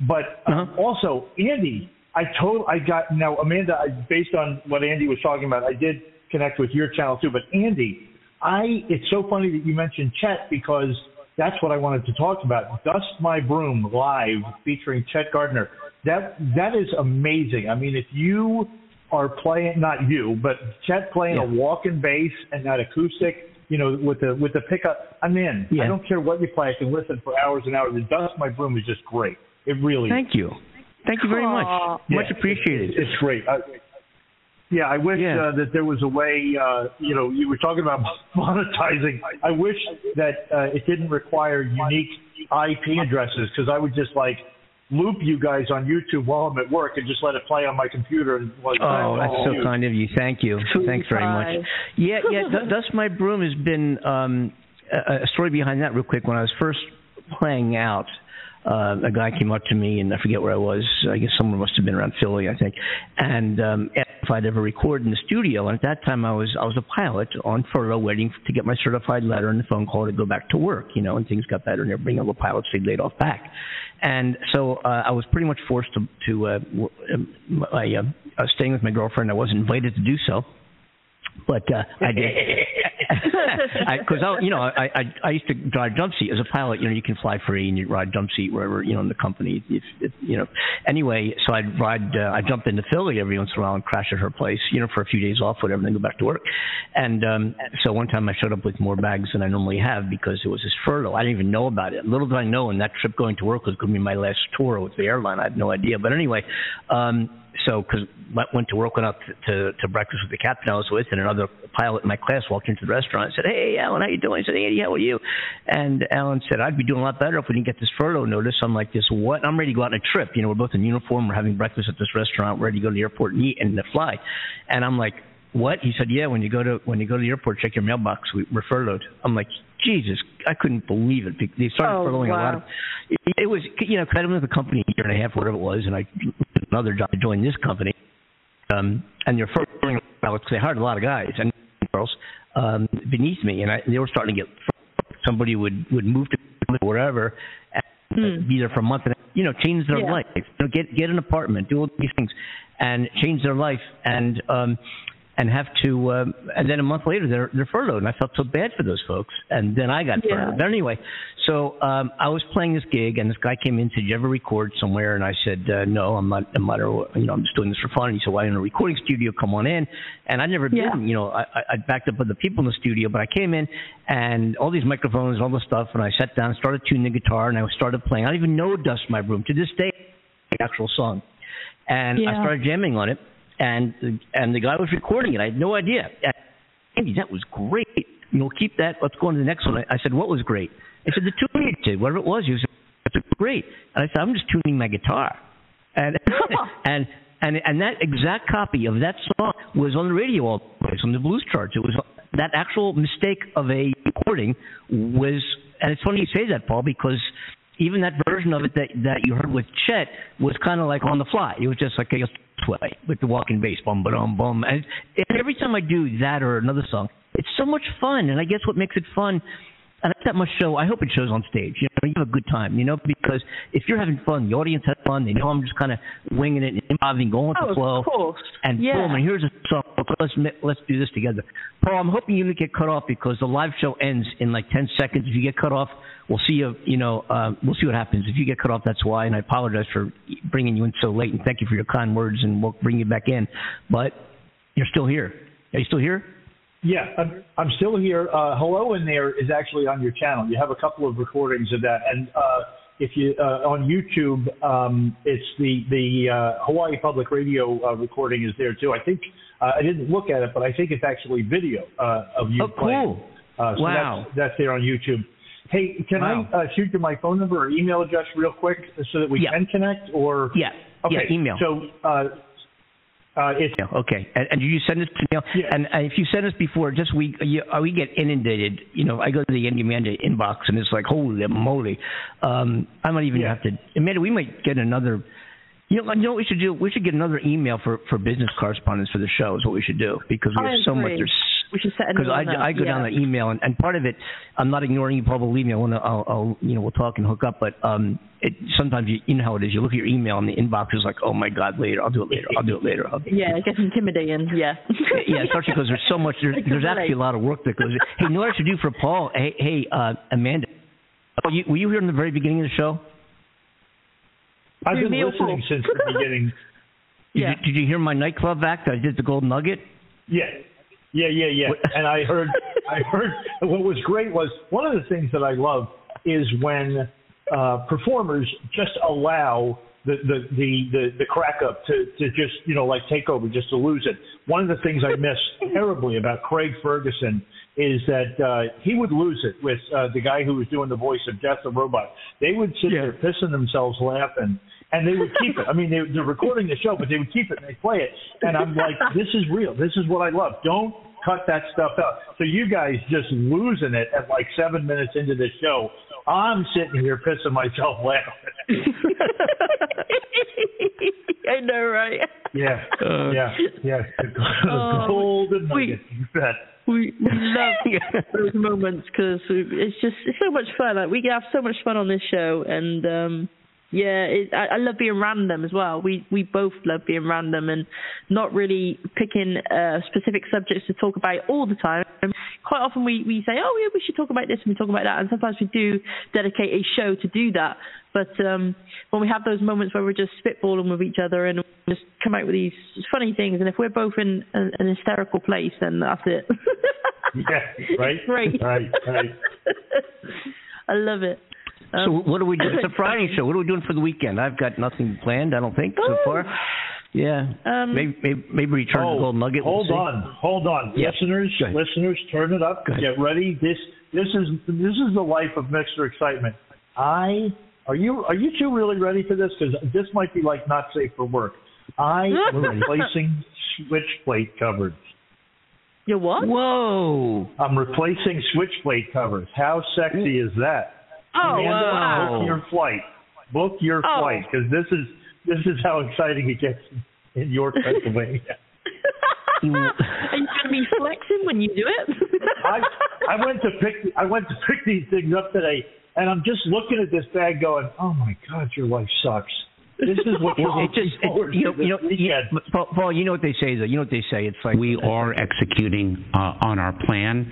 But um, Uh-huh. also, Andy, I told, I got now, Amanda. I, based on what Andy was talking about, I did connect with your channel too. But Andy, I, it's so funny that you mentioned Chet because that's what I wanted to talk about. Dust My Broom live featuring Chet Gardner. That that is amazing. I mean, if you are playing, not you, but Chet playing a Yeah. walking bass and that acoustic, you know, with the with the pickup, I'm in. Yeah. I don't care what you play. I can listen for hours and hours. The Dust My Broom is just great. It really. Thank you. Thank you very Aw. much. Yeah. Much appreciated. It's great. I, yeah, I wish Yeah. Uh, that there was a way. Uh, you know, you were talking about monetizing. I wish that uh, it didn't require unique IP addresses because I would just like loop you guys on YouTube while I'm at work and just let it play on my computer and like. Oh, that's so you. kind of you. Thank you. Thanks very much. Yeah, yeah. Th- Dust My Broom has been um, a, a story behind that. Real quick, when I was first playing out, uh, a guy came up to me, and I forget where I was. I guess someone must have been around Philly, I think, and um, if I'd ever record in the studio. And at that time, I was I was a pilot on furlough, waiting to get my certified letter and the phone call to go back to work. You know, and things got better, and bringing all the pilots they laid off back. And so uh, I was pretty much forced to to uh, um, I, uh, I was staying with my girlfriend. I wasn't invited to do so, but uh, I did. Because I, you know, I, I I used to drive jump seat as a pilot. You know, you can fly free and you ride jump seat wherever you know in the company. If, if, you know, anyway, so I'd ride. Uh, I jump into Philly every once in a while and crash at her place. You know, for a few days off, whatever, and then go back to work. And um, so one time I showed up with more bags than I normally have because it was this furlough. I didn't even know about it. Little did I know, and that trip going to work was going to be my last tour with the airline. I had no idea. But anyway, um, so because went to work, went out to, to breakfast with the captain I was with, and another pilot in my class walked into the restaurant and said, "Hey, Alan, how you doing?" I said, "Andy, how are you?" And Alan said, "I'd be doing a lot better if we didn't get this furlough notice." I'm like, "This what?" I'm ready to go out on a trip. You know, we're both in uniform. We're having breakfast at this restaurant. We're ready to go to the airport and eat and to fly. And I'm like, "What?" He said, "Yeah, when you go to when you go to the airport, check your mailbox. We, we're furloughed." I'm like, "Jesus, I couldn't believe it." They started Oh, furloughing a lot of. It, it was you know, 'cause I'd been with the company a year and a half, whatever it was, and I another job to join this company um, and they're furloughing pilots because they hired a lot of guys and girls um, beneath me, and I, they were starting to get. Somebody would would move to wherever, and be there for a month, and you know, change their Yeah. life. You know, get get an apartment, do all these things, and change their life. And um, and have to, um, and then a month later they're they're furloughed, and I felt so bad for those folks. And then I got Yeah. furloughed. But anyway, so um, I was playing this gig, and this guy came in and said, "You ever record somewhere?" And I said, uh, "No, I'm not. I'm not. a- You know, I'm just doing this for fun." And he said, "Why in a recording studio? Come on in." And I'd never Yeah. been. You know, I, I backed up with the people in the studio, but I came in and all these microphones and all the stuff, and I sat down, and started tuning the guitar, and I started playing. I don't even know "Dust My Broom" to this day, the actual song. And I started jamming on it, and the, and the guy was recording it. I had no idea. And, Andy, that was great. You know, keep that. Let's go on to the next one. I, I said, what was great? I said, the tuning you did, whatever it was. He said, that's great. And I said, I'm just tuning my guitar. And and and and that exact copy of that song was on the radio all the place on the blues charts. It was that actual mistake of a recording was, and it's funny you say that, Paul, because even that version of it that that you heard with Chet was kind of like on the fly. It was just like a play with the walking bass, bum ba dum bum. And, and every time I do that or another song, it's so much fun. And I guess what makes it fun, and that's that must show. I hope it shows on stage. You know, you have a good time. You know, because if you're having fun, the audience has fun. They know I'm just kind of winging it and improvising, going with Oh, the of flow. course. And Yeah. boom, and here's a song. Let's let's do this together. Paul, I'm hoping you don't get cut off because the live show ends in like 10 seconds. If you get cut off, we'll see you. You know, uh, we'll see what happens. If you get cut off, that's why. And I apologize for bringing you in so late. And thank you for your kind words. And we'll bring you back in. But you're still here. Are you still here? Yeah, I'm, I'm still here. Uh, Hello in there is actually on your channel. You have a couple of recordings of that, and uh, if you uh, on YouTube, um, it's the the uh, Hawaii Public Radio uh, recording is there too. I think uh, I didn't look at it, but I think it's actually video uh, of you Oh, playing. cool. Uh, so Wow. that's, that's there on YouTube. Hey, can Wow. I uh, shoot you my phone number or email address real quick so that we Yeah. can connect? Or Yeah. okay, Yeah, email. So uh, uh, it's Yeah, okay. And, and did you send this to me? Yeah. And, and if you send us before, just we you, uh, we get inundated. You know, I go to the Andy Amanda inbox and it's like holy moly. Um, I might even Yeah. have to. Amanda, we might get another. You know, you know what we should do? We should get another email for for business correspondence for the show. Is what we should do because we I have so much. agree. There's We should set because I, up, I go down yeah. the email and, and part of it I'm not ignoring you Paul believe me I want to I'll, I'll you know we'll talk and hook up but um it sometimes you, you know how it is you look at your email and the inbox is like oh my god later I'll do it later I'll do it later I'll do it Yeah, it gets intimidating. Yeah. yeah, especially because there's so much. There's, there's actually a lot of work that goes. Hey, you know what I should do for Paul? Hey, hey, uh, Amanda. Oh, you, were you here in the very beginning of the show? I've been me listening since the beginning. Did, Yeah. you, did you hear my nightclub act? I did the Golden Nugget. Yeah, yeah, yeah, yeah. And I heard, I heard. What was great was one of the things that I love is when uh, performers just allow the the the the, the crack up to to just you know like take over, just to lose it. One of the things I miss terribly about Craig Ferguson is that uh, he would lose it with uh, the guy who was doing the voice of Death the Robot. They would sit there pissing themselves laughing. And they would keep it. I mean, they, they're recording the show, but they would keep it and they play it. And I'm like, this is real. This is what I love. Don't cut that stuff out. So you guys just losing it at like seven minutes into the show. I'm sitting here pissing myself laughing. I know, right? Yeah, Uh, yeah, yeah. The Oh, golden we- nugget. You bet. We we love those moments because it's just it's so much fun. Like we have so much fun on this show, and um yeah, it, I, I love being random as well. We we both love being random and not really picking uh, specific subjects to talk about all the time. Quite often we we say, oh yeah, we should talk about this and we talk about that, and sometimes we do dedicate a show to do that. But um when we have those moments where we're just spitballing with each other and just come out with these funny things, and if we're both in an, an hysterical place, then that's it. Yeah, right. Great. Right, right. I love it. So Um, what are we doing? It's a Friday show. What are we doing for the weekend? I've got nothing planned. I don't think so Oh. far. Yeah. Um, maybe, maybe maybe return to Oh, the Golden Nugget. We'll Hold see. on, hold on, Yeah. listeners, listeners, turn it up. Go. Get ready. This this is this is the life of Mr. Excitement. I are you are you two really ready for this? Because this might be like not safe for work. I am replacing switch plate covers. You're what? Whoa. I'm replacing switch plate covers. How sexy is that? Oh Amanda, wow! book your flight. Book your Oh. flight because this is this is how exciting it gets in York, Pennsylvania. Are you gonna be flexing when you do it? I I went to pick I went to pick these things up today, and I'm just looking at this bag, going, "Oh my God, your life sucks." This is what Well, you're it just, looking forward it, you know, to you know, this you. Paul, Paul, you know what they say though. You know what they say. It's like We are executing uh, on our plan.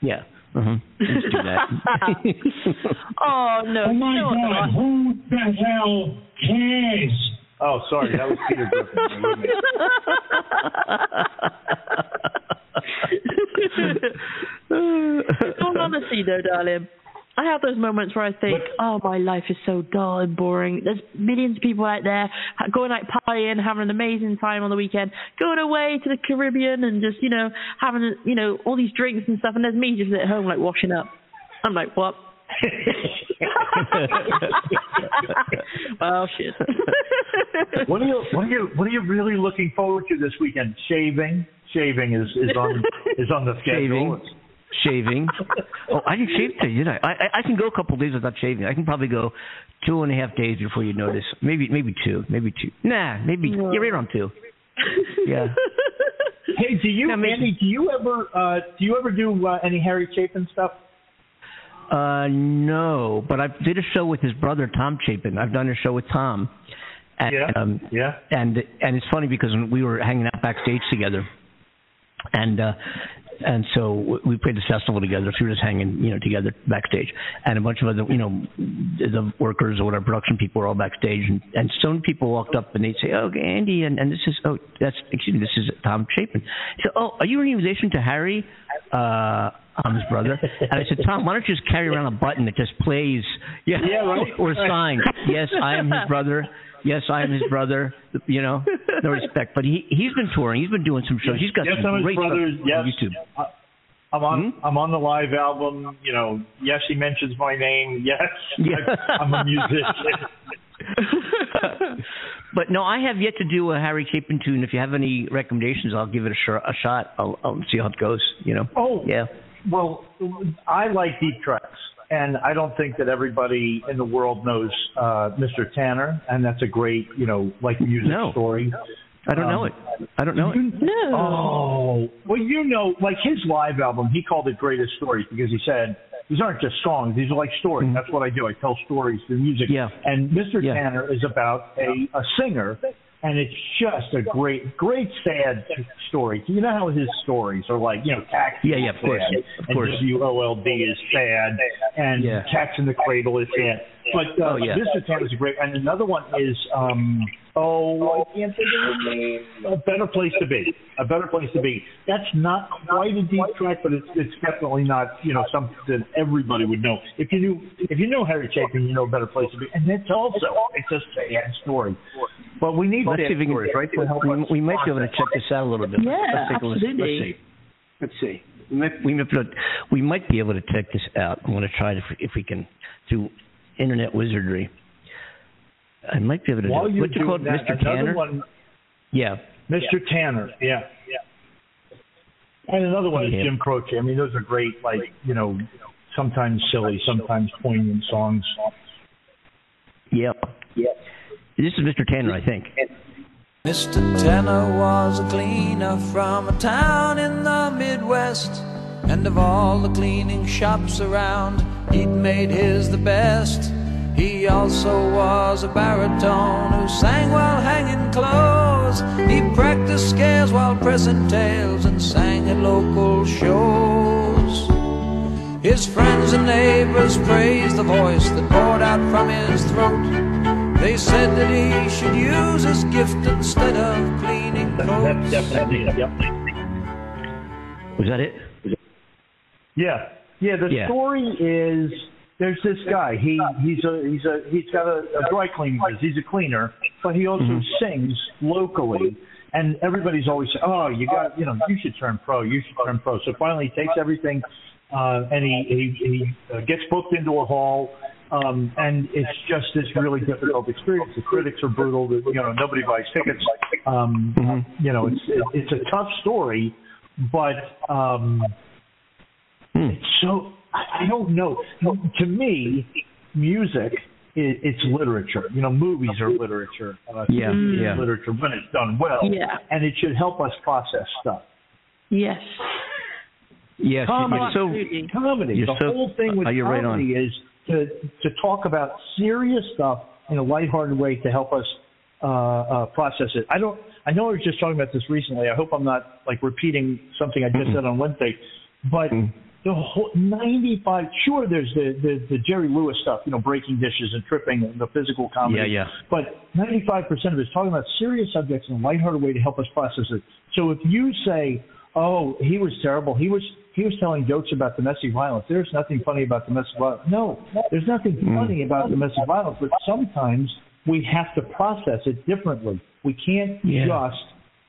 Yeah. Uh-huh. Let's do that. oh no! Oh my no, God! Who the hell cares? Oh, sorry, that was Peter Griffin. Wait a minute. In all honesty, though, darling, I have those moments where I think, "Oh, my life is so dull and boring." There's millions of people out there going out partying, having an amazing time on the weekend, going away to the Caribbean and just, you know, having, you know, all these drinks and stuff. And there's me just at home, like washing up. I'm like, what? oh shit. what are you what are you what are you really looking forward to this weekend? Shaving, shaving is is on is on the schedule. Shaving. Shaving. Oh, I didn't shave today, did I? I I- I can go a couple days without shaving. I can probably go two and a half days before you notice. Maybe maybe two. Maybe two. Nah, maybe No. you're right on two. Yeah. Hey, do you Andy? Do you ever uh, do you ever do uh, any Harry Chapin stuff? Uh, no, but I did a show with his brother Tom Chapin. I've done a show with Tom. And, Yeah. Um, Yeah. And and it's funny because we were hanging out backstage together, and uh, and so we played the festival together. So we were just hanging, you know, together backstage, and a bunch of other, you know, the workers or whatever production people were all backstage, and and some people walked up and they'd say, "Oh, Andy," and and this is oh, that's excuse me, this is Tom Chapin. So, oh, are you any relation to Harry? Uh, I'm his brother. And I said, Tom, why don't you just carry around a button that just plays, yeah, Yeah, right. or a sign, yes, I am his brother. Yes, I am his brother. You know, no respect. But he he's been touring. He's been doing some shows. He's got yes, some I'm great stuff Yes, on YouTube. I'm on. Hmm? I'm on the live album. You know, yes, he mentions my name. Yes. I, I'm a musician. but no, I have yet to do a Harry Chapin tune. If you have any recommendations, I'll give it a, sh- a shot. I'll, I'll see how it goes. You know. Oh, yeah. Well, I like deep tracks, and I don't think that everybody in the world knows uh, Mr. Tanner, and that's a great, you know, like music No. story. I don't know Um, it. I don't know it. No. Oh, well, you know, like his live album, he called it Greatest Stories because he said these aren't just songs; these are like stories. That's what I do. I tell stories through music. Mm-hmm. Yeah. And Mr. Yeah. Tanner is about a a singer, and it's just a great, great sad story. You know how his stories are like, you know, Taxi. Yeah, yeah, of course, sad, of and course. W O L D is sad, and Yeah. Cats in the Cradle is sad. But uh, Oh, yeah. Tanner is a great, and another one is um oh I can't think of the name. A better place to be. A better place to be. That's not quite a deep track, but it's it's definitely not you know something that everybody would know. If you knew if you know Harry Chapin, you know a better place to be. And that's also it's a sad story. But we need Let's sad see if we can. right? To help we, us we might be able to check this out a little bit. Yeah, let's take a listen. absolutely. Let's see. Let's see. We might, we might, be able to- we might be able to check this out. I want to try it if, if we can through internet wizardry. I might be able to While do it. you're What's it called, that, Mr. Tanner? one, Yeah. Mr. Tanner, yeah. Yeah. And another one is Jim Croce. I mean, those are great, like, you know, sometimes silly, sometimes poignant songs. Yeah. Yeah. This is Mr. Tanner, I think. Mr. Tanner was a cleaner from a town in the Midwest. And of all the cleaning shops around, he'd made his the best. He also was a baritone who sang while hanging clothes. He practiced scales while pressing tails and sang at local shows. His friends and neighbors praised the voice that poured out from his throat. They said that he should use his gift instead of cleaning That's coats. definitely yep. Was that it? Yeah, yeah. The Yeah. story is there's this guy. He he's a he's a he's got a, a dry cleaning business. He's a cleaner, but he also Mhm. sings locally. And everybody's always saying, "Oh, you got you know you should turn pro. You should turn pro." So finally, he takes everything, uh, and he he, he uh, gets booked into a hall. Um, and it's just this really difficult experience. The critics are brutal. You know, nobody buys tickets. Um, Mm-hmm. You know, it's it, it's a tough story, but um, Hmm. it's so I, I don't know. To me, music is it's literature. You know, movies are literature. Uh, Yeah, TV yeah. literature when it's done well. Yeah. and it should help us process stuff. Yes. Yes. Comedy, You're so, comedy. you're the so- whole thing with uh, you're right comedy is to to talk about serious stuff in a lighthearted way to help us uh, uh, process it. I don't. I know I was just talking about this recently. I hope I'm not like repeating something I just said on Wednesday, but the whole 95. Sure, there's the, the the Jerry Lewis stuff, you know, breaking dishes and tripping, and the physical comedy. Yeah, yeah. But 95% of it is talking about serious subjects in a lighthearted way to help us process it. So if you say, "Oh, he was terrible," he was he was telling jokes about domestic violence. There's nothing funny about domestic violence. No, there's nothing mm. funny about domestic violence. But sometimes we have to process it differently. We can't Yeah. just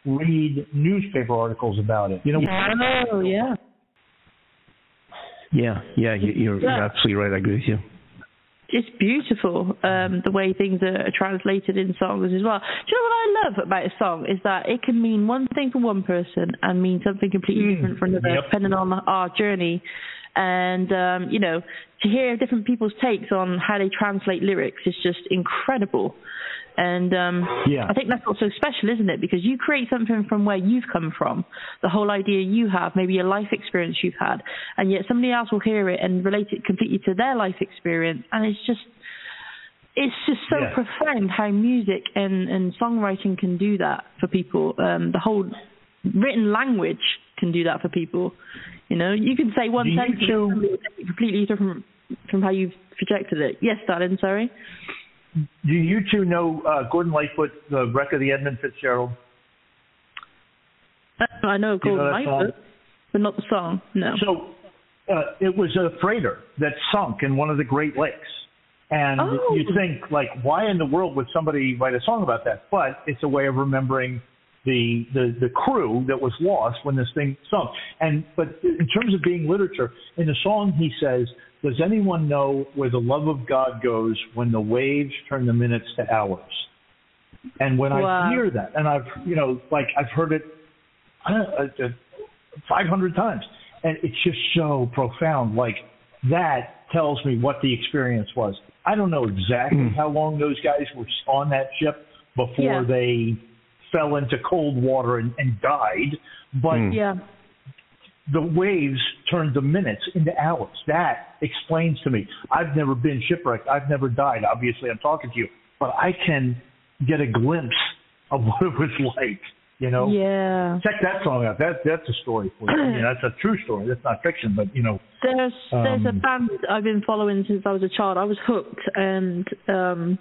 read newspaper articles about it. You know, Oh, yeah. Yeah, yeah, you, you're, you're absolutely right. I agree with you. It's beautiful um, the way things are translated in songs as well. Do you know what I love about a song is that it can mean one thing for one person and mean something completely different for another, Yep. depending on our journey. And um, you know, to hear different people's takes on how they translate lyrics is just incredible. And um, Yeah. I think that's also special, isn't it? Because you create something from where you've come from, the whole idea you have, maybe a life experience you've had, and yet somebody else will hear it and relate it completely to their life experience, and it's just it's just so Yeah. profound how music and, and songwriting can do that for people. Um, the whole written language can do that for people. You know, you can say one Do sentence two- and somebody will take it completely different from how you've projected it. Yes, darling, sorry. Do you two know uh, Gordon Lightfoot, the wreck of the Edmund Fitzgerald? Uh, I know You know Lightfoot, but not the song. No. So uh, it was a freighter that sunk in one of the Great Lakes. And Oh. you think, like, why in the world would somebody write a song about that? But it's a way of remembering the, the, the crew that was lost when this thing sunk. And but in terms of being literature, in the song he says, "Does anyone know where the love of God goes when the waves turn the minutes to hours?" And when Wow. I hear that, and I've you know like I've heard it I don't know, uh, uh 500 times. And it's just so profound. Like, that tells me what the experience was. I don't know exactly hmm. how long those guys were on that ship before Yeah. they fell into cold water and, and died, but hmm. Yeah. The waves turned the minutes into hours. That explains to me. I've never been shipwrecked. I've never died. Obviously, I'm talking to you, but I can get a glimpse of what it was like. You know, Yeah. check that song out. That that's a story for you. I mean, that's a true story. That's not fiction, but you know, There's there's a Um, band I've been following since I was a child. I was hooked, and um,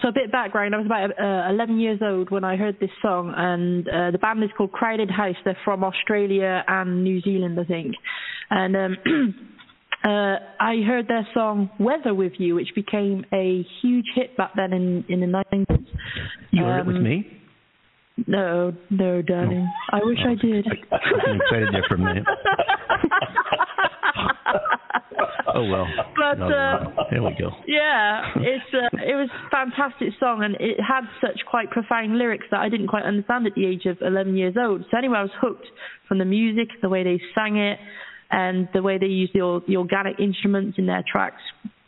so a bit of background. I was about uh, 11 years old when I heard this song, and uh, the band is called Crowded House. They're from Australia and New Zealand, I think. And um, uh, I heard their song "Weather with You," which became a huge hit back then in in the 90s. You heard it with Um, me? No, no, darling. I wish I did. I was excited there for a minute. Oh well. But, uh, there we go. Yeah, it's uh, it was a fantastic song, and it had such quite profound lyrics that I didn't quite understand at the age of 11 years old. So anyway, I was hooked from the music, the way they sang it, and the way they used the the organic instruments in their tracks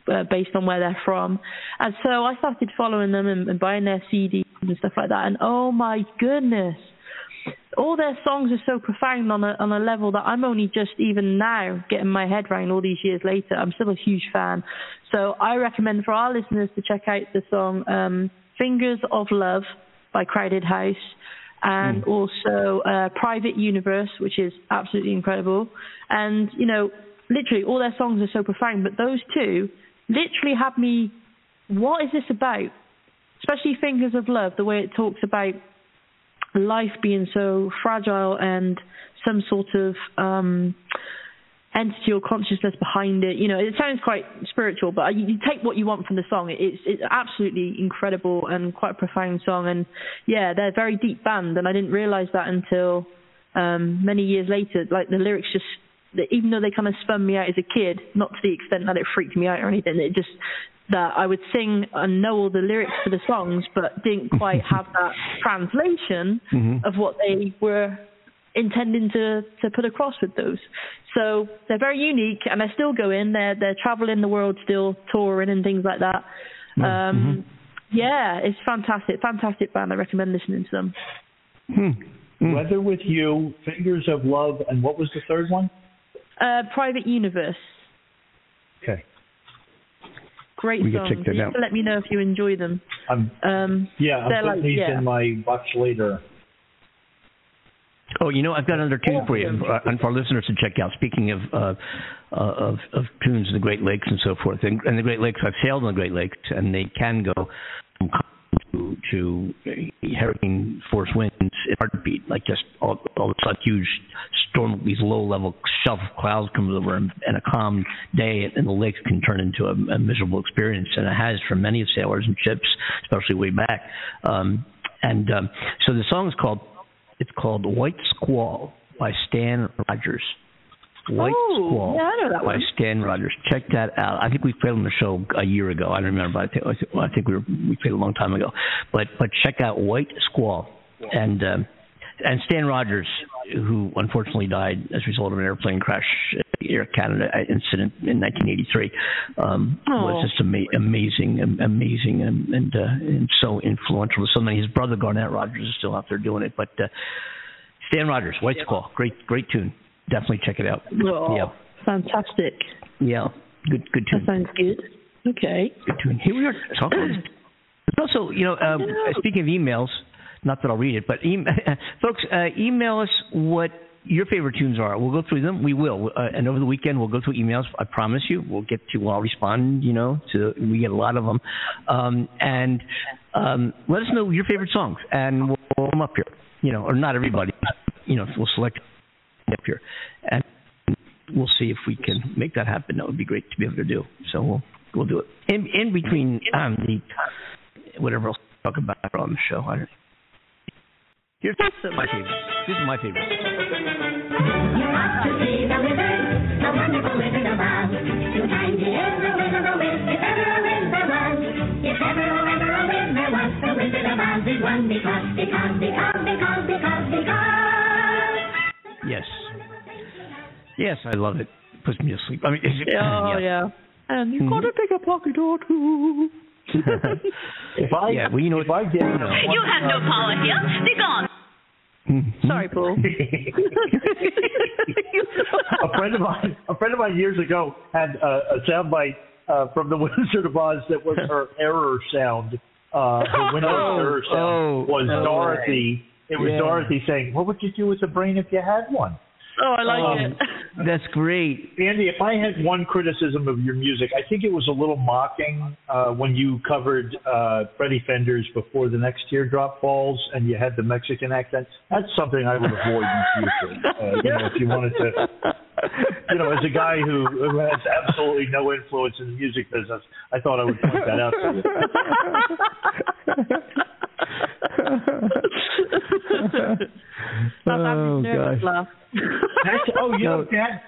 uh, based on where they're from. And so I started following them and, and buying their CDs and stuff like that. And oh my goodness, all their songs are so profound on a on a level that I'm only just even now getting my head around all these years later. I'm still a huge fan. So I recommend for our listeners to check out the song um, Fingers of Love by Crowded House and also uh, Private Universe, which is absolutely incredible. And, you know, literally all their songs are so profound, but those two literally had me, what is this about? Especially Fingers of Love, the way it talks about life being so fragile and some sort of um entity or consciousness behind it. You know, it sounds quite spiritual, but you, take what you want from the song. It's it's absolutely incredible and quite a profound song. And yeah, they're a very deep band, and I didn't realize that until um many years later. Like the lyrics just. Even though they kind of spun me out as a kid, not to the extent that it freaked me out or anything, it just that I would sing and know all the lyrics to the songs, but didn't quite have that translation Mhm. of what they were intending to to put across with those. So they're very unique, and they're still going. They're they're traveling the world, still touring and things like that. Um, Yeah, it's fantastic, fantastic band. I recommend listening to them. Weather with You, Fingers of Love, and what was the third one? Uh, Private Universe. Okay. great We songs. check that You have out. let me know if you enjoy them. I'm, Um, yeah, I'm they're putting like, these yeah. in my box later. Oh, you know, I've got another tune for you, uh, and for our listeners to check out. Speaking of uh, uh, of, of tunes in the Great Lakes and so forth, and, and the Great Lakes, I've sailed on the Great Lakes, and they can go from calm to, to hurricane force winds in heartbeat, like just all, all of a sudden huge storm, these low level shelf clouds comes over, and, and a calm day, and the lakes can turn into a, a miserable experience, and it has for many of sailors and ships, especially way back. Um, and um, so the song is called it's called White Squall by Stan Rogers. White Oh, Squall yeah, I know that by one. Stan Rogers. Check that out. I think we played on the show a year ago. I don't remember. I think, I think- we were, we played a long time ago. But but check out White Squall and um, and Stan Rogers, who unfortunately died as a result of an airplane crash, Air Canada incident in 1983, um, Oh. was just ama- amazing, amazing, and and, uh, and so influential so many. His brother Garnet Rogers is still out there doing it, but uh, Stan Rogers, White Squall, great great tune. Definitely check it out. Oh, Yeah, fantastic. yeah, good good That tune. sounds good. Okay. Good tune. Here we are talking. Also, you know, um, speaking of emails, not that I'll read it, but folks, uh, email us what your favorite tunes are. We'll go through them. We will, uh, and over the weekend we'll go through emails. I promise you, we'll get to. I'll all respond. You know, to we get a lot of them, um, and um, let us know your favorite songs, and we'll pull them up here. You know, or not everybody. You know, we'll select up here, and we'll see if we can make that happen. That would be great to be able to do. So we'll we'll do it in in between um, the whatever else we talk about on the show. I don't. know. Here's my favorite. This is my favorite. You to see the wizard, the wonderful wizard of Oz. Because, because, because, because, because. Yes. Yes, I love it. Puts me to sleep. I mean, is it, Oh, yeah. And you Mhm. gotta take a pocket or two. If I, yeah, well, you know, if I get, you know, You have no power here. Be gone. Sorry, Paul. a friend of mine, a friend of mine years ago had a, a soundbite uh, from the Wizard of Oz that was her error sound. Uh, her Windows Oh, error sound oh, was oh. Dorothy. It was Yeah. Dorothy saying, "What would you do with a brain if you had one?" Oh, I like Um, it. That's great. Andy, if I had one criticism of your music, I think it was a little mocking uh, when you covered uh, Freddie Fender's "Before the Next Teardrop Falls" and you had the Mexican accent. That's something I would avoid in future. Uh, you know, if you wanted to, you know, as a guy who, who has absolutely no influence in the music business, I thought I would point that out to you. oh gosh. That's, oh, you know, that,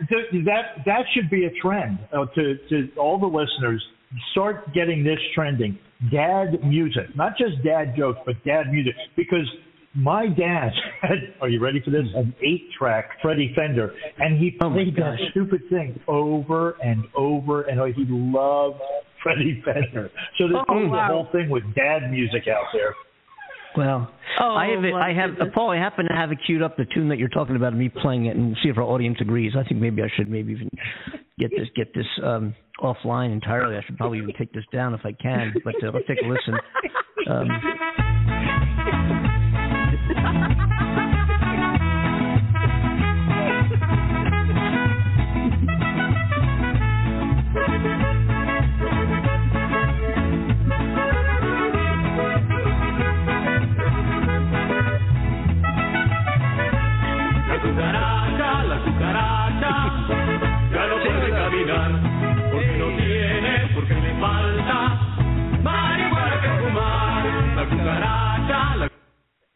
that that should be a trend uh, to to all the listeners. Start getting this trending. Dad music, not just dad jokes, but dad music. Because my dad had, are you ready for this? An eight-track Freddie Fender, and he played that stupid thing over and over, and oh, he loved Freddie Fender. So there's Oh, the wow. whole thing with dad music out there. Well, Oh, I have it. I have uh, Paul. I happen to have it queued up the tune that you're talking about, and me playing it, and see if our audience agrees. I think maybe I should maybe even get this get this um, offline entirely. I should probably even take this down if I can. But uh, let's take a listen. Um,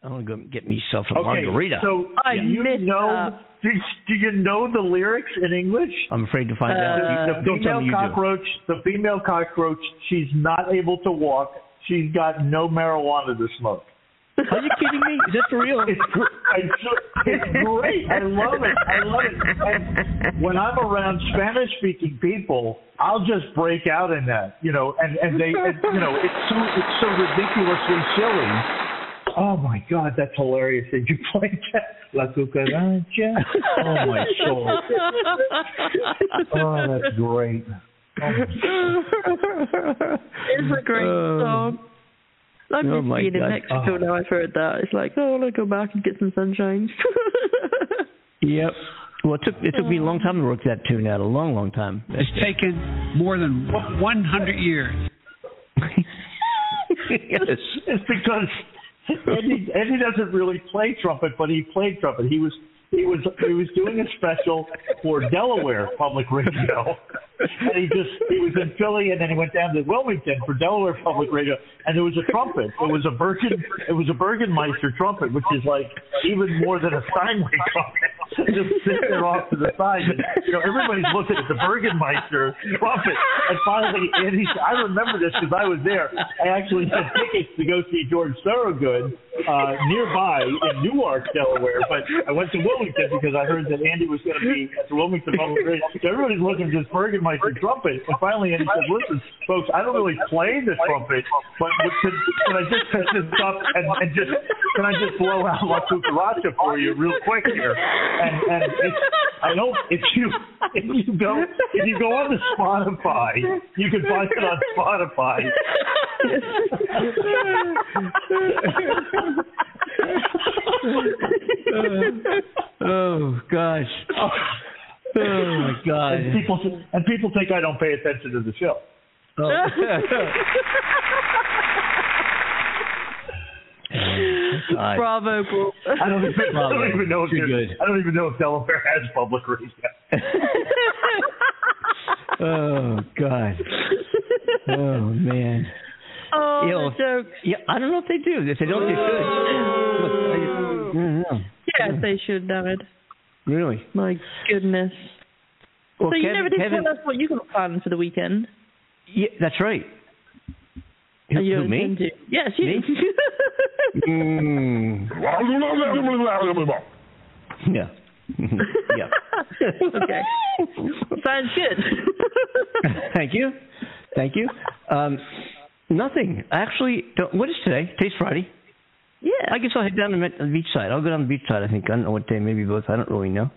I want to go get myself a Okay, margarita. so I do you missed know? Do, do you know the lyrics in English? I'm afraid to find Uh, out. the You- Don't tell female me you do. cockroach, the female cockroach, she's not able to walk. She's got no marijuana to smoke. Are you kidding me? Is that for real? It's, it's, it's great. I love it. I love it. And when I'm around Spanish-speaking people, I'll just break out in that, you know, and and they, and, you know, it's so it's so ridiculously silly. Oh my God, that's hilarious that you played that. La cucaracha. Oh my soul. Oh, that's great. it's a great Oh. song. I'm Oh just my being in God. Mexico Oh. now. I've heard that. It's like, oh, I want to go back and get some sunshine. Yep. Well, it took it took me a long time to work that tune out. A long, long time. It's taken more than 100 years. yes. It's because Eddie, Eddie doesn't really play trumpet, but he played trumpet. He was he was he was doing a special for Delaware Public Radio, and he just he was in Philly, and then he went down to Wilmington for Delaware Public Radio, and there was a trumpet. It was a Bergen it was a Bergenmeister trumpet, which is like even more than a Steinway trumpet. just sitting there off to the side. And, you know, everybody's looking at the Bergenmeister trumpet, and finally, Andy, I remember this because I was there. I actually had tickets to go see George Thorogood uh, nearby in Newark, Delaware, but I went to Wilmington because I heard that Andy was going to be at the Wilmington Public Radio. So everybody's looking at this Bergenmeister trumpet, and finally, Andy said, "Listen, folks, I don't really play the trumpet, but, but can, I just set this up and, and just can I just blow out La Cucaracha for you real quick here?" And and it's, I don't if you if you go if you go on to Spotify, you can find it on Spotify. oh gosh. Oh. oh my God. And people and people think I don't pay attention to the show. Oh. God. Bravo, Paul. I don't even, I don't even know if Too there's- good. I don't even know if Delaware has public radio. Oh God. Oh man. Oh, You know, the jokes. Yeah, I don't know if they do. If they don't, they should. Oh. Look, I, I don't know. Yes, they should, David. Really? My goodness. Well, so you Kevin- never did Kevin- tell us what you got planned for the weekend. Yeah, that's right. Who, you who, me? to. Yes, you. Me? Mm. Yeah. yeah. okay. Sounds good. Thank you. Thank you. Um, nothing. Actually, don't, what is today? Today's Friday. Yeah. I guess I'll head down to the the beach side. I'll go down the beach side. I think I don't know what day. Maybe both. I don't really know.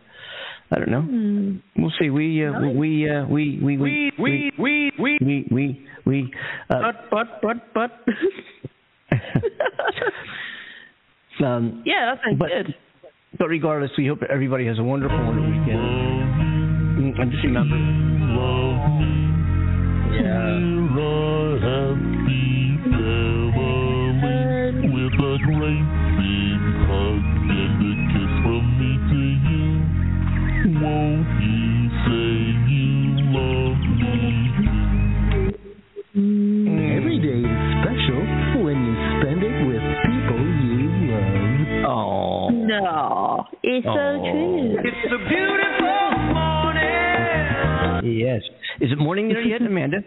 I don't know. Hmm. We'll see. We uh, we uh, we we we We, we, we, we we we uh, But, but, but, but. um, yeah, that sounds but, good. But regardless, we hope everybody has a wonderful, wonderful weekend. Mm, And just remember. With a great hug and a kiss from me to you. Won't you say you love me? Every day is special when you spend it with people you love. Oh. No, it's so true. It's a beautiful morning. Yes. Is it morning there yet, Amanda?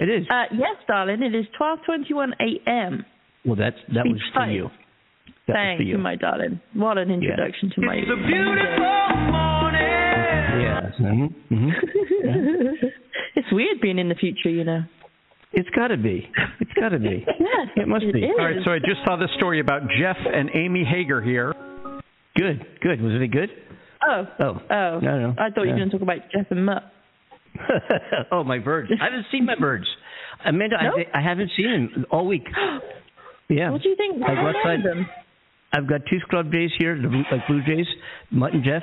It is. Uh, yes, darling. It is twelve twenty-one a.m. Well, that's that was for you. That was Thank for you. my darling. What an introduction to my. It's a beautiful morning. Yes. Mm-hmm. Mm-hmm. it's weird being in the future, you know. It's got to be. It's got to be. Yes, It must be. is. All right, so I just saw this story about Jeff and Amy Hager here. Good. Good. Was it good? Oh. Oh. Oh. No, no. I thought you were going to talk about Jeff and Mutt. oh, my birds. I haven't seen my birds. Amanda, No? I, I haven't seen them all week. Yeah. What do you think? Go What outside. happened to them? I've got two scrub jays here, the like blue jays, Mutt and Jeff.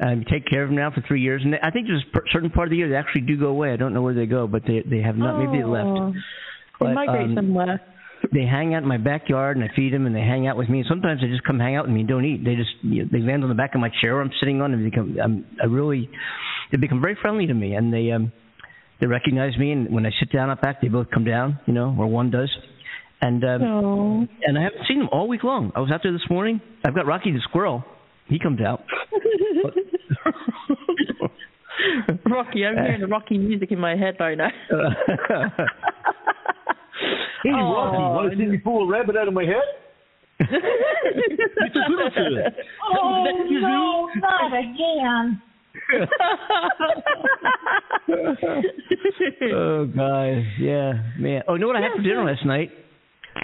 I take care of them now for three years, and I think there's a certain part of the year they actually do go away. I don't know where they go, but they they have not. Maybe they Oh, left. They But, migrate um, somewhere. They hang out in my backyard, and I feed them, and they hang out with me. And sometimes they just come hang out with me and don't eat. They just you know, they land on the back of my chair I'm sitting on, and they become I'm, I really they become very friendly to me, and they um they recognize me, and when I sit down up back, they both come down, you know, or one does. And um, and I haven't seen them all week long. I was out there this morning. I've got Rocky the squirrel. He comes out. Rocky, I'm hearing the Rocky music in my head right now. Hey, Rocky, want to see me pull a rabbit out of my head? Oh, no, not again. oh guys, yeah, man. Oh, you know what I had for dinner last night?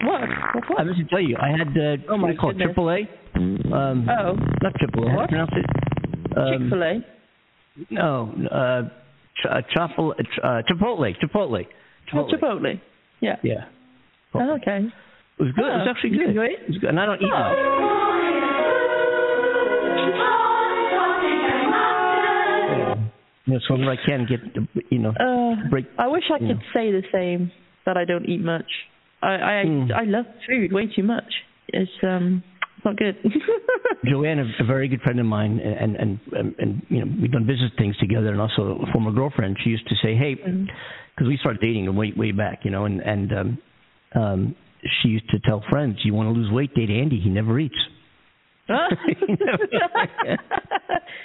What? What? I meant to tell you. I had uh, Oh, my what call it? goodness. Triple A. Um, Oh. not triple A. How do you pronounce it? Um, Chick Fil A. No, uh, ch- uh, Chipotle, uh, Chipotle, Chipotle, Oh, Chipotle. Yeah. Yeah. Oh, okay. It was good. it was Oh, actually good. enjoy It was good. And I don't eat Oh. much. You know, so whenever I can get, you know, Uh, break. I wish I could know. say the same that I don't eat much. I I Hmm. I love food way too much. It's um it's not good. Joanne, a, a very good friend of mine, and, and and and you know we've done business things together, and also a former girlfriend. She used to say, "Hey," because we started dating way way back, you know, and and um, um, she used to tell friends, "You want to lose weight? Date Andy. He never eats." yeah,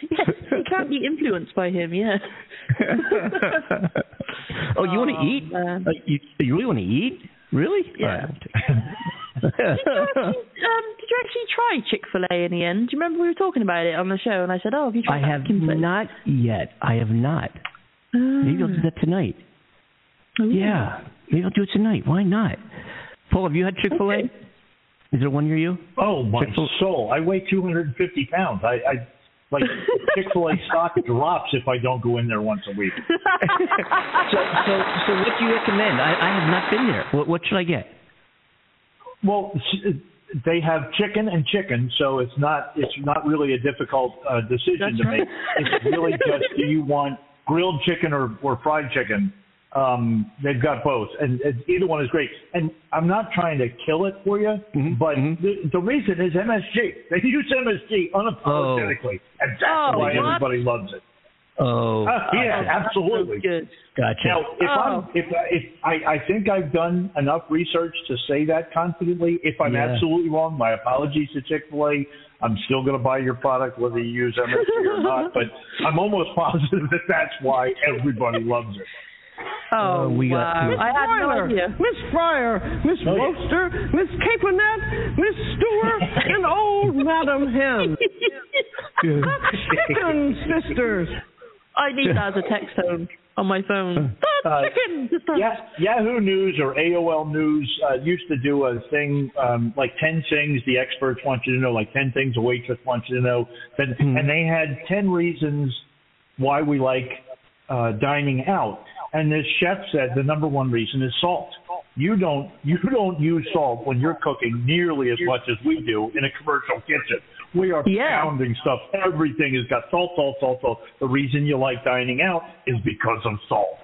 you can't be influenced by him. Yeah. oh, you want to eat? Uh, you, you really want to eat? Really? Yeah. All right. did, you actually, um, did you actually try Chick Fil A in the end? Do you remember we were talking about it on the show? And I said, "Oh, have you tried?" I tried have Atkins not yet. I have not. Maybe I'll do that tonight. Yeah, maybe I'll do it tonight. Why not? Paul, have you had Chick Fil A? Is there one near you? Oh my Chick-fil- soul! I weigh 250 pounds. I, I like Chick Fil A stock drops if I don't go in there once a week. so, so, so what do you recommend? I, I have not been there. What, what should I get? Well, they have chicken and chicken, so it's not it's not really a difficult uh, decision That's to make. It's really just do you want grilled chicken or, or fried chicken? Um, they've got both, and, and either one is great. And I'm not trying to kill it for you, Mm-hmm, but the, the reason is MSG. They use MSG unapologetically, and that's Oh, why what? everybody loves it. Oh, Uh, yeah, absolutely. Good. Gotcha. Now, if Oh. I'm, if if I, I think I've done enough research to say that confidently. If I'm Yeah. absolutely wrong, my apologies to Chick Fil A. I'm still going to buy your product whether you use MSG or not. But I'm almost positive that that's why everybody loves it. Oh, we got wow. two. I had no Fryer, idea. Miss Fryer, Miss Oh, yeah. Miss Caponette, Miss Stewart, and old Madam Hen. Chicken sisters. I need that as a text tone on my phone. Uh, Ah, chicken. Just a- Ya- Yahoo News or AOL News uh, used to do a thing um, like 10 things the experts want you to know, like 10 things a waitress wants you to know. Then, And they had 10 reasons why we like uh, dining out. And this chef said the number one reason is salt. You don't you don't use salt when you're cooking nearly as much as we do in a commercial kitchen. We are Yeah. pounding stuff. Everything has got salt, salt, salt, salt. The reason you like dining out is because of salt.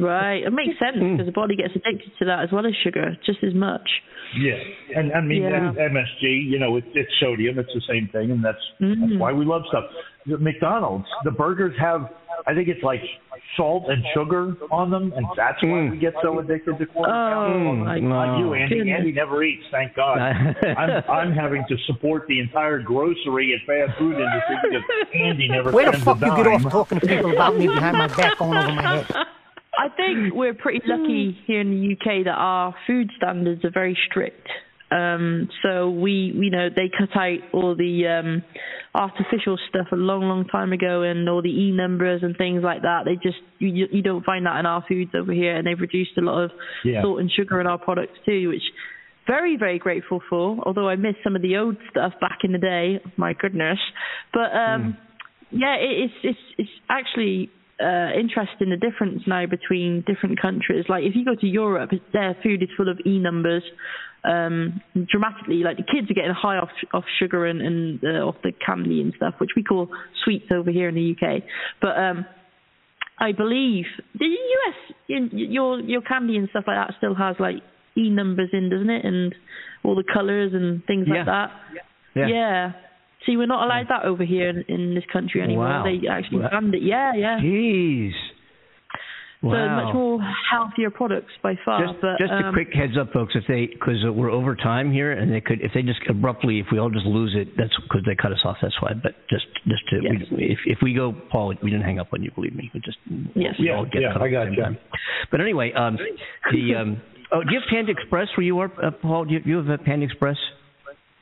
Right. It makes sense Hmm. because the body gets addicted to that as well as sugar, just as much. Yeah, and I mean Yeah. and MSG, you know, it's, it's sodium. It's the same thing, and that's, Mm. that's why we love stuff. The McDonald's, the burgers have, I think it's like salt and sugar on them, and that's why we get so addicted to quarter Oh, pounder. my Not you, Andy. goodness. Andy never eats, thank God. I'm, I'm having to support the entire grocery and fast food industry because Andy never Where the fuck a you get off talking to people about me behind my back going over my head? I think we're pretty lucky here in the UK that our food standards are very strict. Um, so we, you know, they cut out all the um, artificial stuff a long, long time ago, and all the e numbers and things like that. They just you, you don't find that in our foods over here, and they've reduced a lot of Yeah. salt and sugar in our products too, which very, very grateful for. Although I miss some of the old stuff back in the day. My goodness, but um, yeah, it, it's it's it's actually uh, interesting the difference now between different countries. Like if you go to Europe, their food is full of e numbers. Um, dramatically, like the kids are getting high off off sugar and, and uh, off the candy and stuff, which we call sweets over here in the UK. But um, I believe the US, in, your your candy and stuff like that still has like e numbers in, doesn't it? And all the colours and things Yeah. like that. Yeah. Yeah. See, we're not allowed that over here in, in this country anymore. Wow. They actually Wow. banned it. Yeah, yeah. Jeez. So Wow. much more healthier products by far. Just, but just a um, quick heads up, folks. If they, because we're over time here, and they could, if they just abruptly, if we all just lose it, that's because they cut us off. That's why. But just, just to, Yes. we, if if we go, Paul, we didn't hang up on you. Believe me. We just, Yes. we Yeah, all get yeah, cut I off got at the you. time. But anyway, um, the um, oh, do you have Panda Express where you are, uh, Paul? Do you, you have a Panda Express?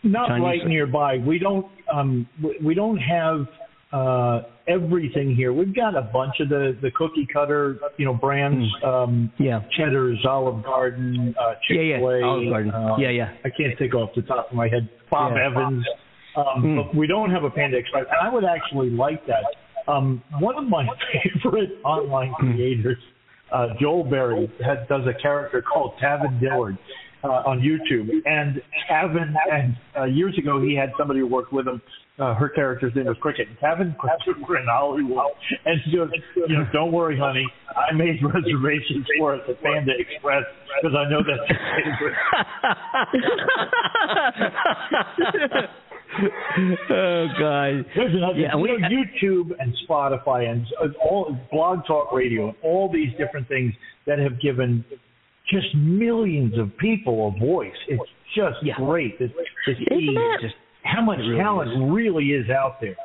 Not Chinese- right nearby. We don't um we- don't have uh everything here. We've got a bunch of the the cookie cutter, you know, brands um Hmm. Yeah. Cheddar's, Olive Garden, uh Yeah, yeah, Chick-fil-A. Olive Garden. uh, Yeah, yeah. I can't think off the top of my head. Bob Yeah. Evans. Um Hmm. but we don't have a Panda Express. And I would actually like that Um, one of my favorite online creators, uh, Joel Berry, had, does a character called Tavin Dillard uh, on YouTube. And Kevin, and uh, years ago, he had somebody who worked with him. Uh, her character's name was Cricket. Tavin we're in Hollywood, and she goes, you know, don't worry, honey, I made reservations for us at Panda Express because I know that's your favorite. oh God! There's another. Yeah, we- you know, YouTube and Spotify and uh, all Blog Talk Radio and all these different things that have given just millions of people a voice. It's just great to, to see just how much It really talent is. really is out there.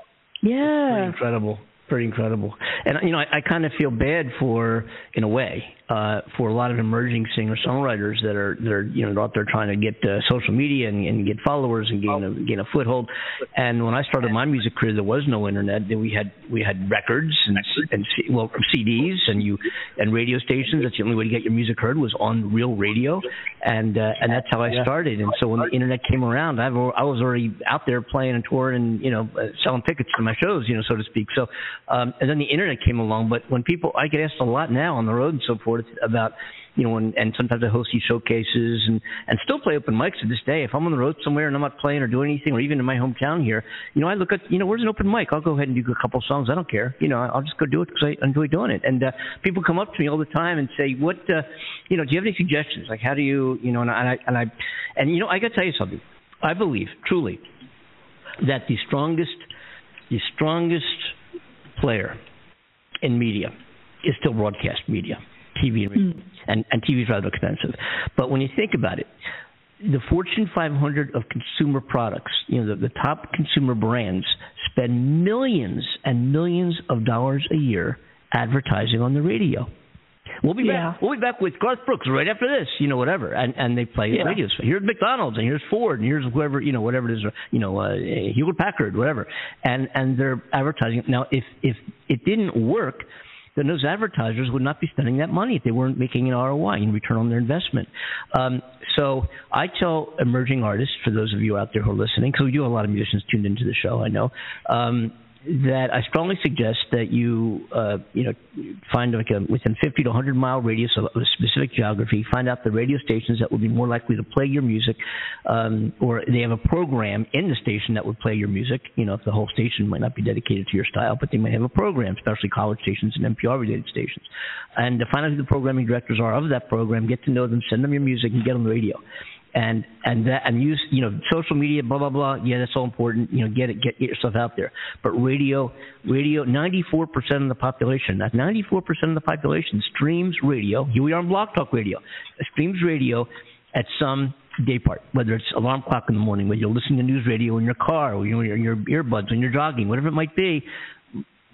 Yeah, pretty Yeah. incredible, pretty incredible. And you know, I, I kind of feel bad for, in a way, uh, for a lot of emerging singer songwriters that are that are you know out there trying to get uh, social media and, and get followers and gain a gain a foothold. And when I started my music career, there was no internet. Then we had we had records and and well CDs and you and radio stations. That's the only way to get your music heard was on real radio, and uh, and that's how I started. And so when the internet came around, I've I was already out there playing and touring and you know uh, selling tickets to my shows, you know, so to speak. So um, and then the internet came along. But when people, I get asked a lot now on the road and so forth about you know, and, and sometimes I host these showcases and and still play open mics to this day. If I'm on the road somewhere and I'm not playing or doing anything, or even in my hometown here, you know, I look at, you know, where's an open mic? I'll go ahead and do a couple songs. I don't care. You know, I'll just go do it because I enjoy doing it. And uh, people come up to me all the time and say, what, uh, you know, do you have any suggestions? Like, how do you, you know, and I and I and you know, I got to tell you something. I believe truly that the strongest, the strongest player in media is still broadcast media, TV and radio. And, and TV is rather expensive. But when you think about it, the Fortune 500 of consumer products, you know, the, the top consumer brands spend millions and millions of dollars a year advertising on the radio. We'll be back. We'll be back with Garth Brooks right after this, you know, whatever. And and they play Yeah. radio. So here's McDonald's and here's Ford and here's whoever, you know, whatever it is, you know, uh, Hewlett Packard, whatever. And and they're advertising. Now, if if it didn't work, then those advertisers would not be spending that money if they weren't making an ROI in return on their investment. Um, so I tell emerging artists, for those of you out there who are listening, because we do have a lot of musicians tuned into the show, I know, um, that I strongly suggest that you, uh, you know, find like a within 50 to 100 mile radius of a specific geography, find out the radio stations that would be more likely to play your music, um, or they have a program in the station that would play your music. You know, if the whole station might not be dedicated to your style, but they might have a program, especially college stations and NPR related stations. And to find out who the programming directors are of that program, get to know them, send them your music, and get on the radio and and that and use you know social media blah blah blah. Yeah that's all important. You know get it get, get yourself out there. But radio radio 94% of the population that 94% of the population streams radio. Here we are on Blog Talk Radio. Streams radio at some day part whether it's alarm clock in the morning whether you're listening to news radio in your car or you're in your earbuds when you're jogging whatever it might be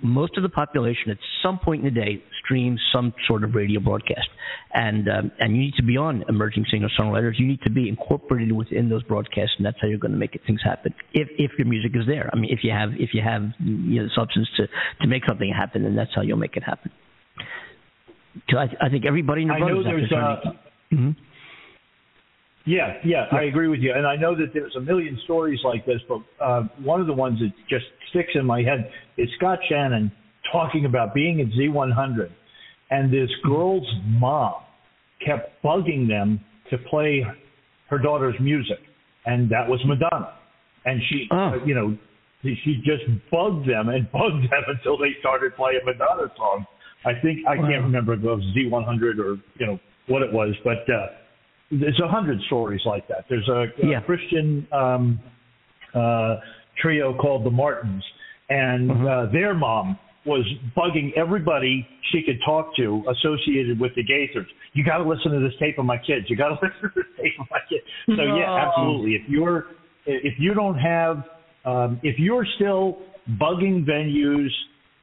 most of the population at some point in the day streams some sort of radio broadcast, and um, and you need to be on emerging singer songwriters. You need to be incorporated within those broadcasts, and that's how you're going to make it, things happen. If if your music is there, I mean, if you have if you have you know the substance to to make something happen, then that's how you'll make it happen. 'Cause I, I think everybody in the I know there's uh, Mhm. Yeah, yeah, I agree with you, and I know that there's a million stories like this, but uh, one of the ones that just sticks in my head is Scott Shannon talking about being at Z100, and this girl's mom kept bugging them to play her daughter's music, and that was Madonna, and she, uh, you know, she just bugged them and bugged them until they started playing Madonna songs. I think I can't remember if it was Z100 or you know what it was, but. uh there's a hundred stories like that. There's a, a Christian um, uh, trio called the Martins, and uh, their mom was bugging everybody she could talk to associated with the Gaithers. You got to listen to this tape of my kids. You got to listen to this tape of my kids. So yeah, absolutely. If you're if you don't have um, if you're still bugging venues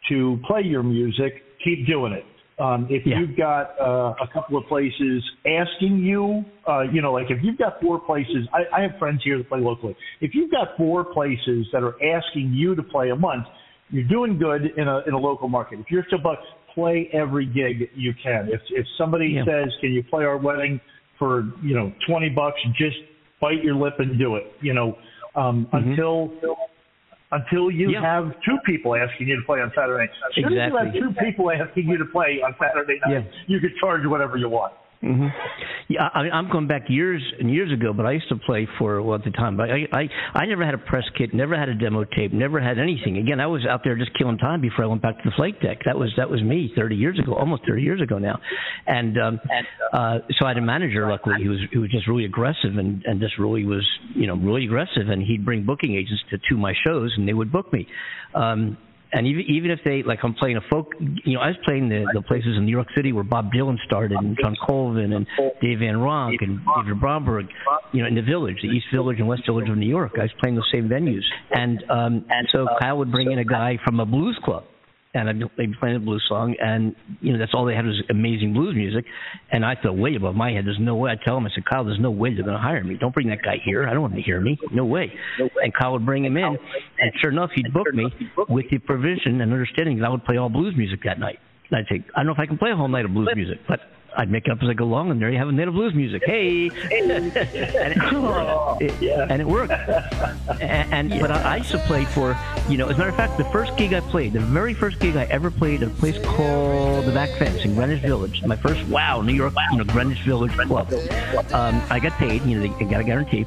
to play your music, keep doing it. Um, if you've got uh, a couple of places asking you, uh, you know, like if you've got four places, I, I have friends here that play locally. If you've got four places that are asking you to play a month, you're doing good in a in a local market. If you're still buck, play every gig you can. If if somebody says, "Can you play our wedding for you know twenty bucks?" Just bite your lip and do it. You know, um, until until you Yeah. have two people asking you to play on Saturday night. As soon as you have two people asking you to play on Saturday night, you can charge whatever you want. Hmm Yeah, I I'm going back years and years ago, but I used to play for well at the time. But I, I, I never had a press kit, never had a demo tape, never had anything. Again, I was out there just killing time before I went back to the flight deck. That was that was me 30 years ago, almost 30 years ago now. And um, uh, so I had a manager, luckily, who was who was just really aggressive and and just really was you know really aggressive, and he'd bring booking agents to to my shows, and they would book me. Um, and even even if they like I'm playing a folk you know I was playing the the places in New York City where Bob Dylan started and John Colvin and Dave Van Ronk and David Bromberg you know in the Village the East Village and West Village of New York. I was playing those same venues. And um and so Kyle would bring in a guy from a blues club and I'd be playing a blues song, and you know that's all they had was amazing blues music, and I thought way above my head. There's no way. I tell him, I said, Kyle, there's no way they're going to hire me. Don't bring that guy here. I don't want him to hear me. No way. And Kyle would bring him in, and sure enough, he'd book me with the provision and understanding that I would play all blues music that night. And I'd say, I don't know if I can play a whole night of blues music, but I'd make it up as I go along, and there you have a of blues music. Hey, and, it, and it worked. And, and but I, I used to play for, you know, as a matter of fact, the first gig I played, the very first gig I ever played at a place called the Back Fence in Greenwich Village. My first, wow, New York, you know, Greenwich Village club. Um, I got paid, you know, they, got a guarantee.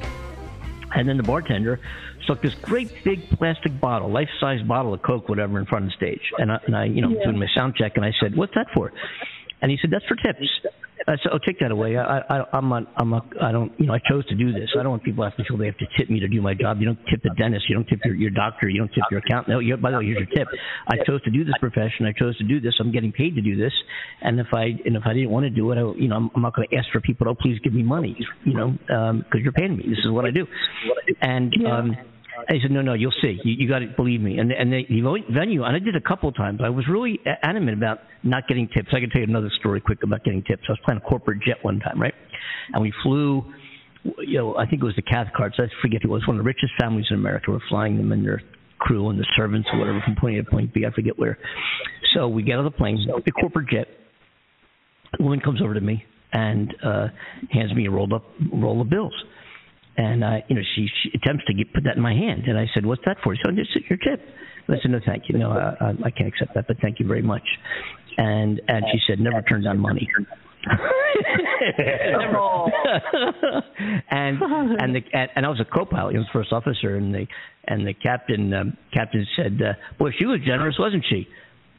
And then the bartender stuck this great big plastic bottle, life-size bottle of Coke, whatever, in front of the stage. And I, and I you know, Yeah. doing my sound check, and I said, "What's that for?" And he said, "That's for tips." I said, "Oh, take that away. I, I, I'm not, I'm not, I don't, you know, I chose to do this. I don't want people to have to feel they have to tip me to do my job. You don't tip the dentist. You don't tip your, your doctor. You don't tip your accountant. No, you by the way, here's your tip. I chose to do this profession. I chose to do this. I'm getting paid to do this. And if I, and if I didn't want to do it, I, you know, I'm, I'm not going to ask for people. Oh, please give me money. You know, because you're paying me. This is what I do. And um, I said, no, no, you'll see. You, you got to believe me. And and the, venue, and I did a couple of times. I was really adamant about not getting tips. I can tell you another story quick about getting tips. I was playing a corporate jet one time, right? And we flew. You know, I think it was the Cathcarts. I forget who it was. One of the richest families in America were flying them and their crew and the servants or whatever from point A to point B. I forget where. So we get on the plane, the corporate jet. A woman comes over to me and uh hands me a rolled up roll of bills. And uh, you know, she, she attempts to get, put that in my hand, and I said, "What's that for?" She said, "This is your tip." I said, "No, thank you. No, I, I, I can't accept that, but thank you very much." And and she said, "Never turn down money." And and the and, and I was a co-pilot, you know, first officer, and the and the captain um, captain said, uh, "Boy, she was generous, wasn't she?"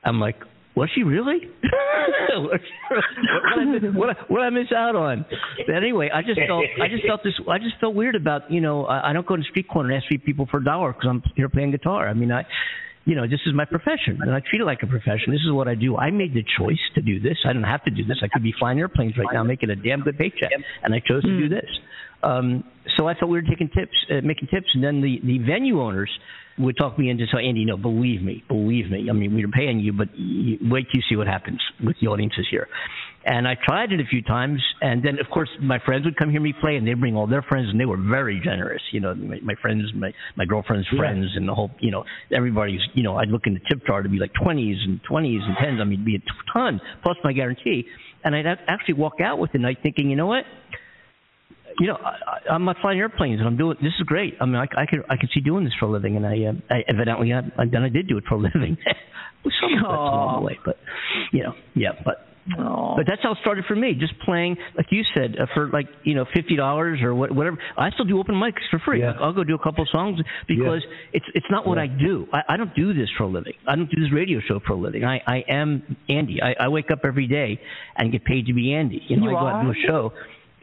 I'm like, "Was she really?" what, what, I, miss- what, what I miss out on? But anyway, I just felt I just felt this I just felt weird about you know I, I don't go to the street corner and ask people for a dollar because I'm here playing guitar. I mean I. You know, this is my profession, and I treat it like a profession. This is what I do. I made the choice to do this. I don't have to do this. I could be flying airplanes right now, making a damn good paycheck, and I chose to do this. Um, so I thought we were taking tips, uh, making tips, and then the the venue owners would talk me into so Andy, no, believe me, believe me. I mean, we are paying you, but you, wait till you see what happens with the audiences here. And I tried it a few times, and then of course my friends would come hear me play, and they'd bring all their friends, and they were very generous. You know, my, my friends, my my girlfriend's Yeah. friends, and the whole, you know, everybody's. You know, I'd look in the tip jar to be like twenties and twenties and tens. I mean, it'd be a ton plus my guarantee, and I'd actually walk out with the night thinking, you know what, you know, I, I'm not flying airplanes, and I'm doing this is great. I mean, I, I could I could see doing this for a living, and I, uh, I evidently I, I then I did do it for a living. Some regrets along the way, but you know, yeah, but. But that's how it started for me. Just playing, like you said, uh, for like you know fifty dollars or what, whatever. I still do open mics for free. I'll go do a couple of songs because it's it's not what I do. I, I don't do this for a living. I don't do this radio show for a living. I I am Andy. I, I wake up every day and get paid to be Andy. You know, You I go out and do a show.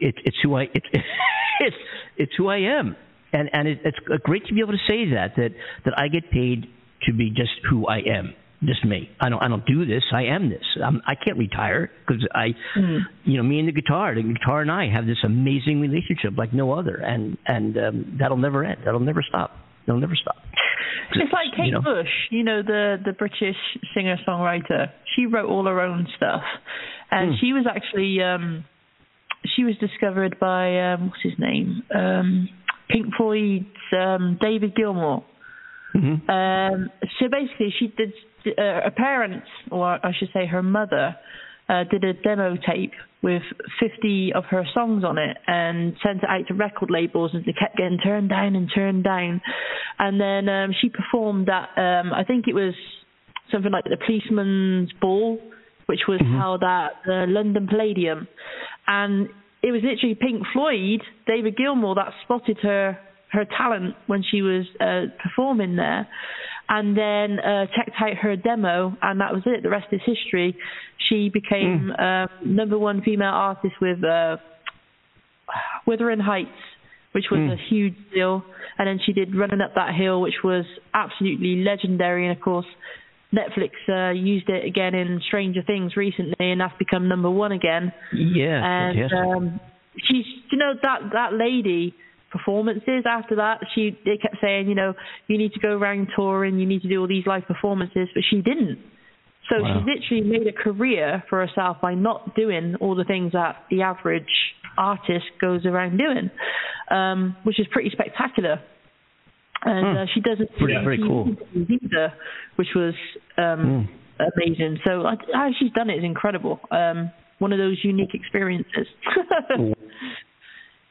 It's it's who I it's it's it's who I am, and and it, it's great to be able to say that that that I get paid to be just who I am, just me. I don't I don't do this. I am this. I'm, I can't retire because I, you know, me and the guitar, the guitar and I have this amazing relationship like no other, and and um, that'll never end. That'll never stop. That'll never stop. It's like Kate you know. Bush, you know, the the British singer songwriter. She wrote all her own stuff, and Hmm. she was actually um, she was discovered by um, what's his name, um, Pink Floyd's um, David Gilmour. Mm-hmm. Um, so basically, she did. Uh, her parents, or I should say, her mother, uh, did a demo tape with 50 of her songs on it and sent it out to record labels, and they kept getting turned down and turned down. And then um, she performed at, um, I think it was something like the Policeman's Ball, which was held at the London Palladium, and it was literally Pink Floyd, David Gilmour, that spotted her her talent when she was uh, performing there, and then uh, checked out her demo, and that was it. The rest is history. She became uh, number one female artist with uh, Wuthering Heights, which was a huge deal, and then she did Running Up That Hill, which was absolutely legendary, and of course. Netflix uh, used it again in Stranger Things recently, and that's become number one again. Yeah, and um, she's, you know, that that lady performances after that. She they kept saying, you know, you need to go around touring, you need to do all these live performances, but she didn't. So Wow. she's literally made a career for herself by not doing all the things that the average artist goes around doing, um, which is pretty spectacular. And Hmm. uh, she doesn't Pretty- very cool. either, which was um, amazing. So I, how she's done it is incredible. Um, one of those unique experiences.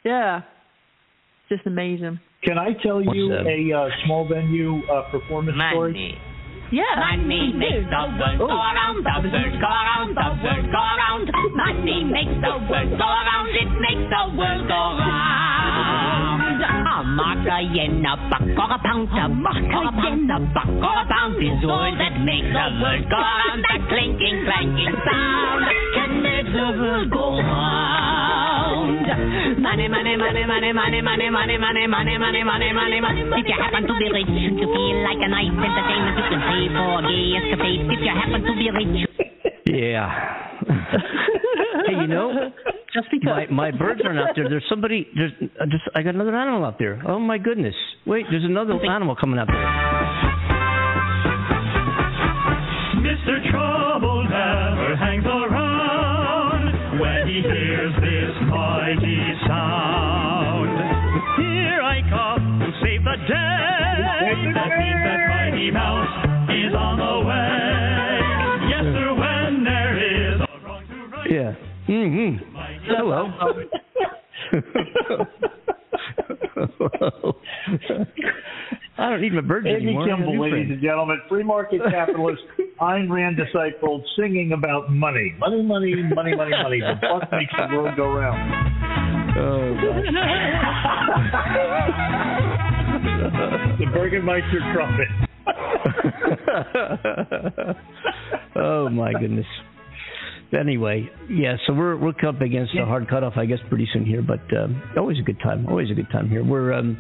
yeah, just amazing. Can I tell you that? a uh, small venue uh, performance story? Yeah. Money makes the world go around, the world go around, the world go around. Money makes the world go around, it makes the world go round. A mark, a yen, a buck, or a pound, a buck, or a pound, a buck, or a pound is all that makes the world go around. That clinking, clanking sound can make the world go round. Money, money, money, money, money, money, money, money, money, money, money, money, money. If you happen to be rich, you feel like a nice entertainment, you can pay for gay escapades. If you happen to be rich, Yeah. hey, you know, just because my my birds aren't out there. There's somebody. There's uh, just I got another animal out there. Oh my goodness! Wait, there's another animal coming out there. Mr. Trouble never hangs around when he hears this mighty sound. Here I come to save the day. That means that Mighty Mouse is on the way. Yes, sir, when there is a wrong to right. Yeah. Mm-hmm. Hello. I don't need my birds Andy anymore. I Kimball, ladies friend. and gentlemen, free market capitalist, Ayn Rand disciple, singing about money. Money, money, money, money, money. The buck makes the world go round. Oh, the Burgermeister trumpet. oh my goodness. Anyway, yeah, so we're we're up against a hard cutoff, I guess, pretty soon here. But um, always a good time. Always a good time here. We're um,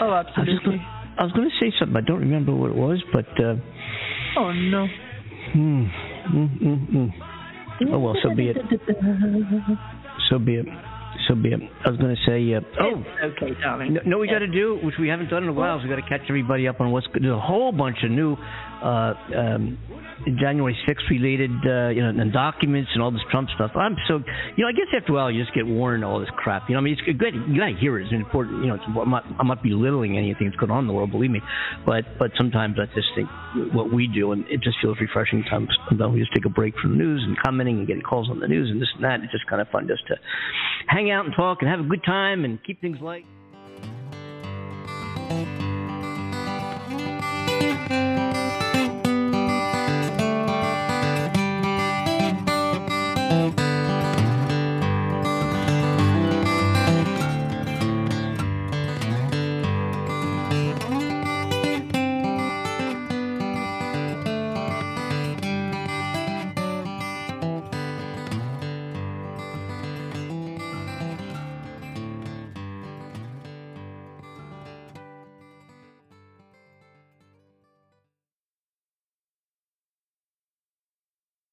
Oh, absolutely. I was going to say something. I don't remember what it was, but uh, Oh no. hmm, mm, mm, mm. oh well, so be it. So be it. So be it. I was going to say, uh, oh, okay, darling. No, no we got to do, which we haven't done in a while, is we got to catch everybody up on what's good. There's a whole bunch of new um, January 6th related, uh, you know, and documents and all this Trump stuff. I'm so, you know, I guess after a while you just get worn all this crap. You know, I mean, it's good. You got to hear it. It's important. You know, it's, I'm not, I'm not belittling anything that's going on in the world, believe me. But, but sometimes I just think what we do, and it just feels refreshing. Times sometimes we just take a break from the news and commenting and getting calls on the news and this and that. It's just kind of fun just to hang out and talk and have a good time and keep things light.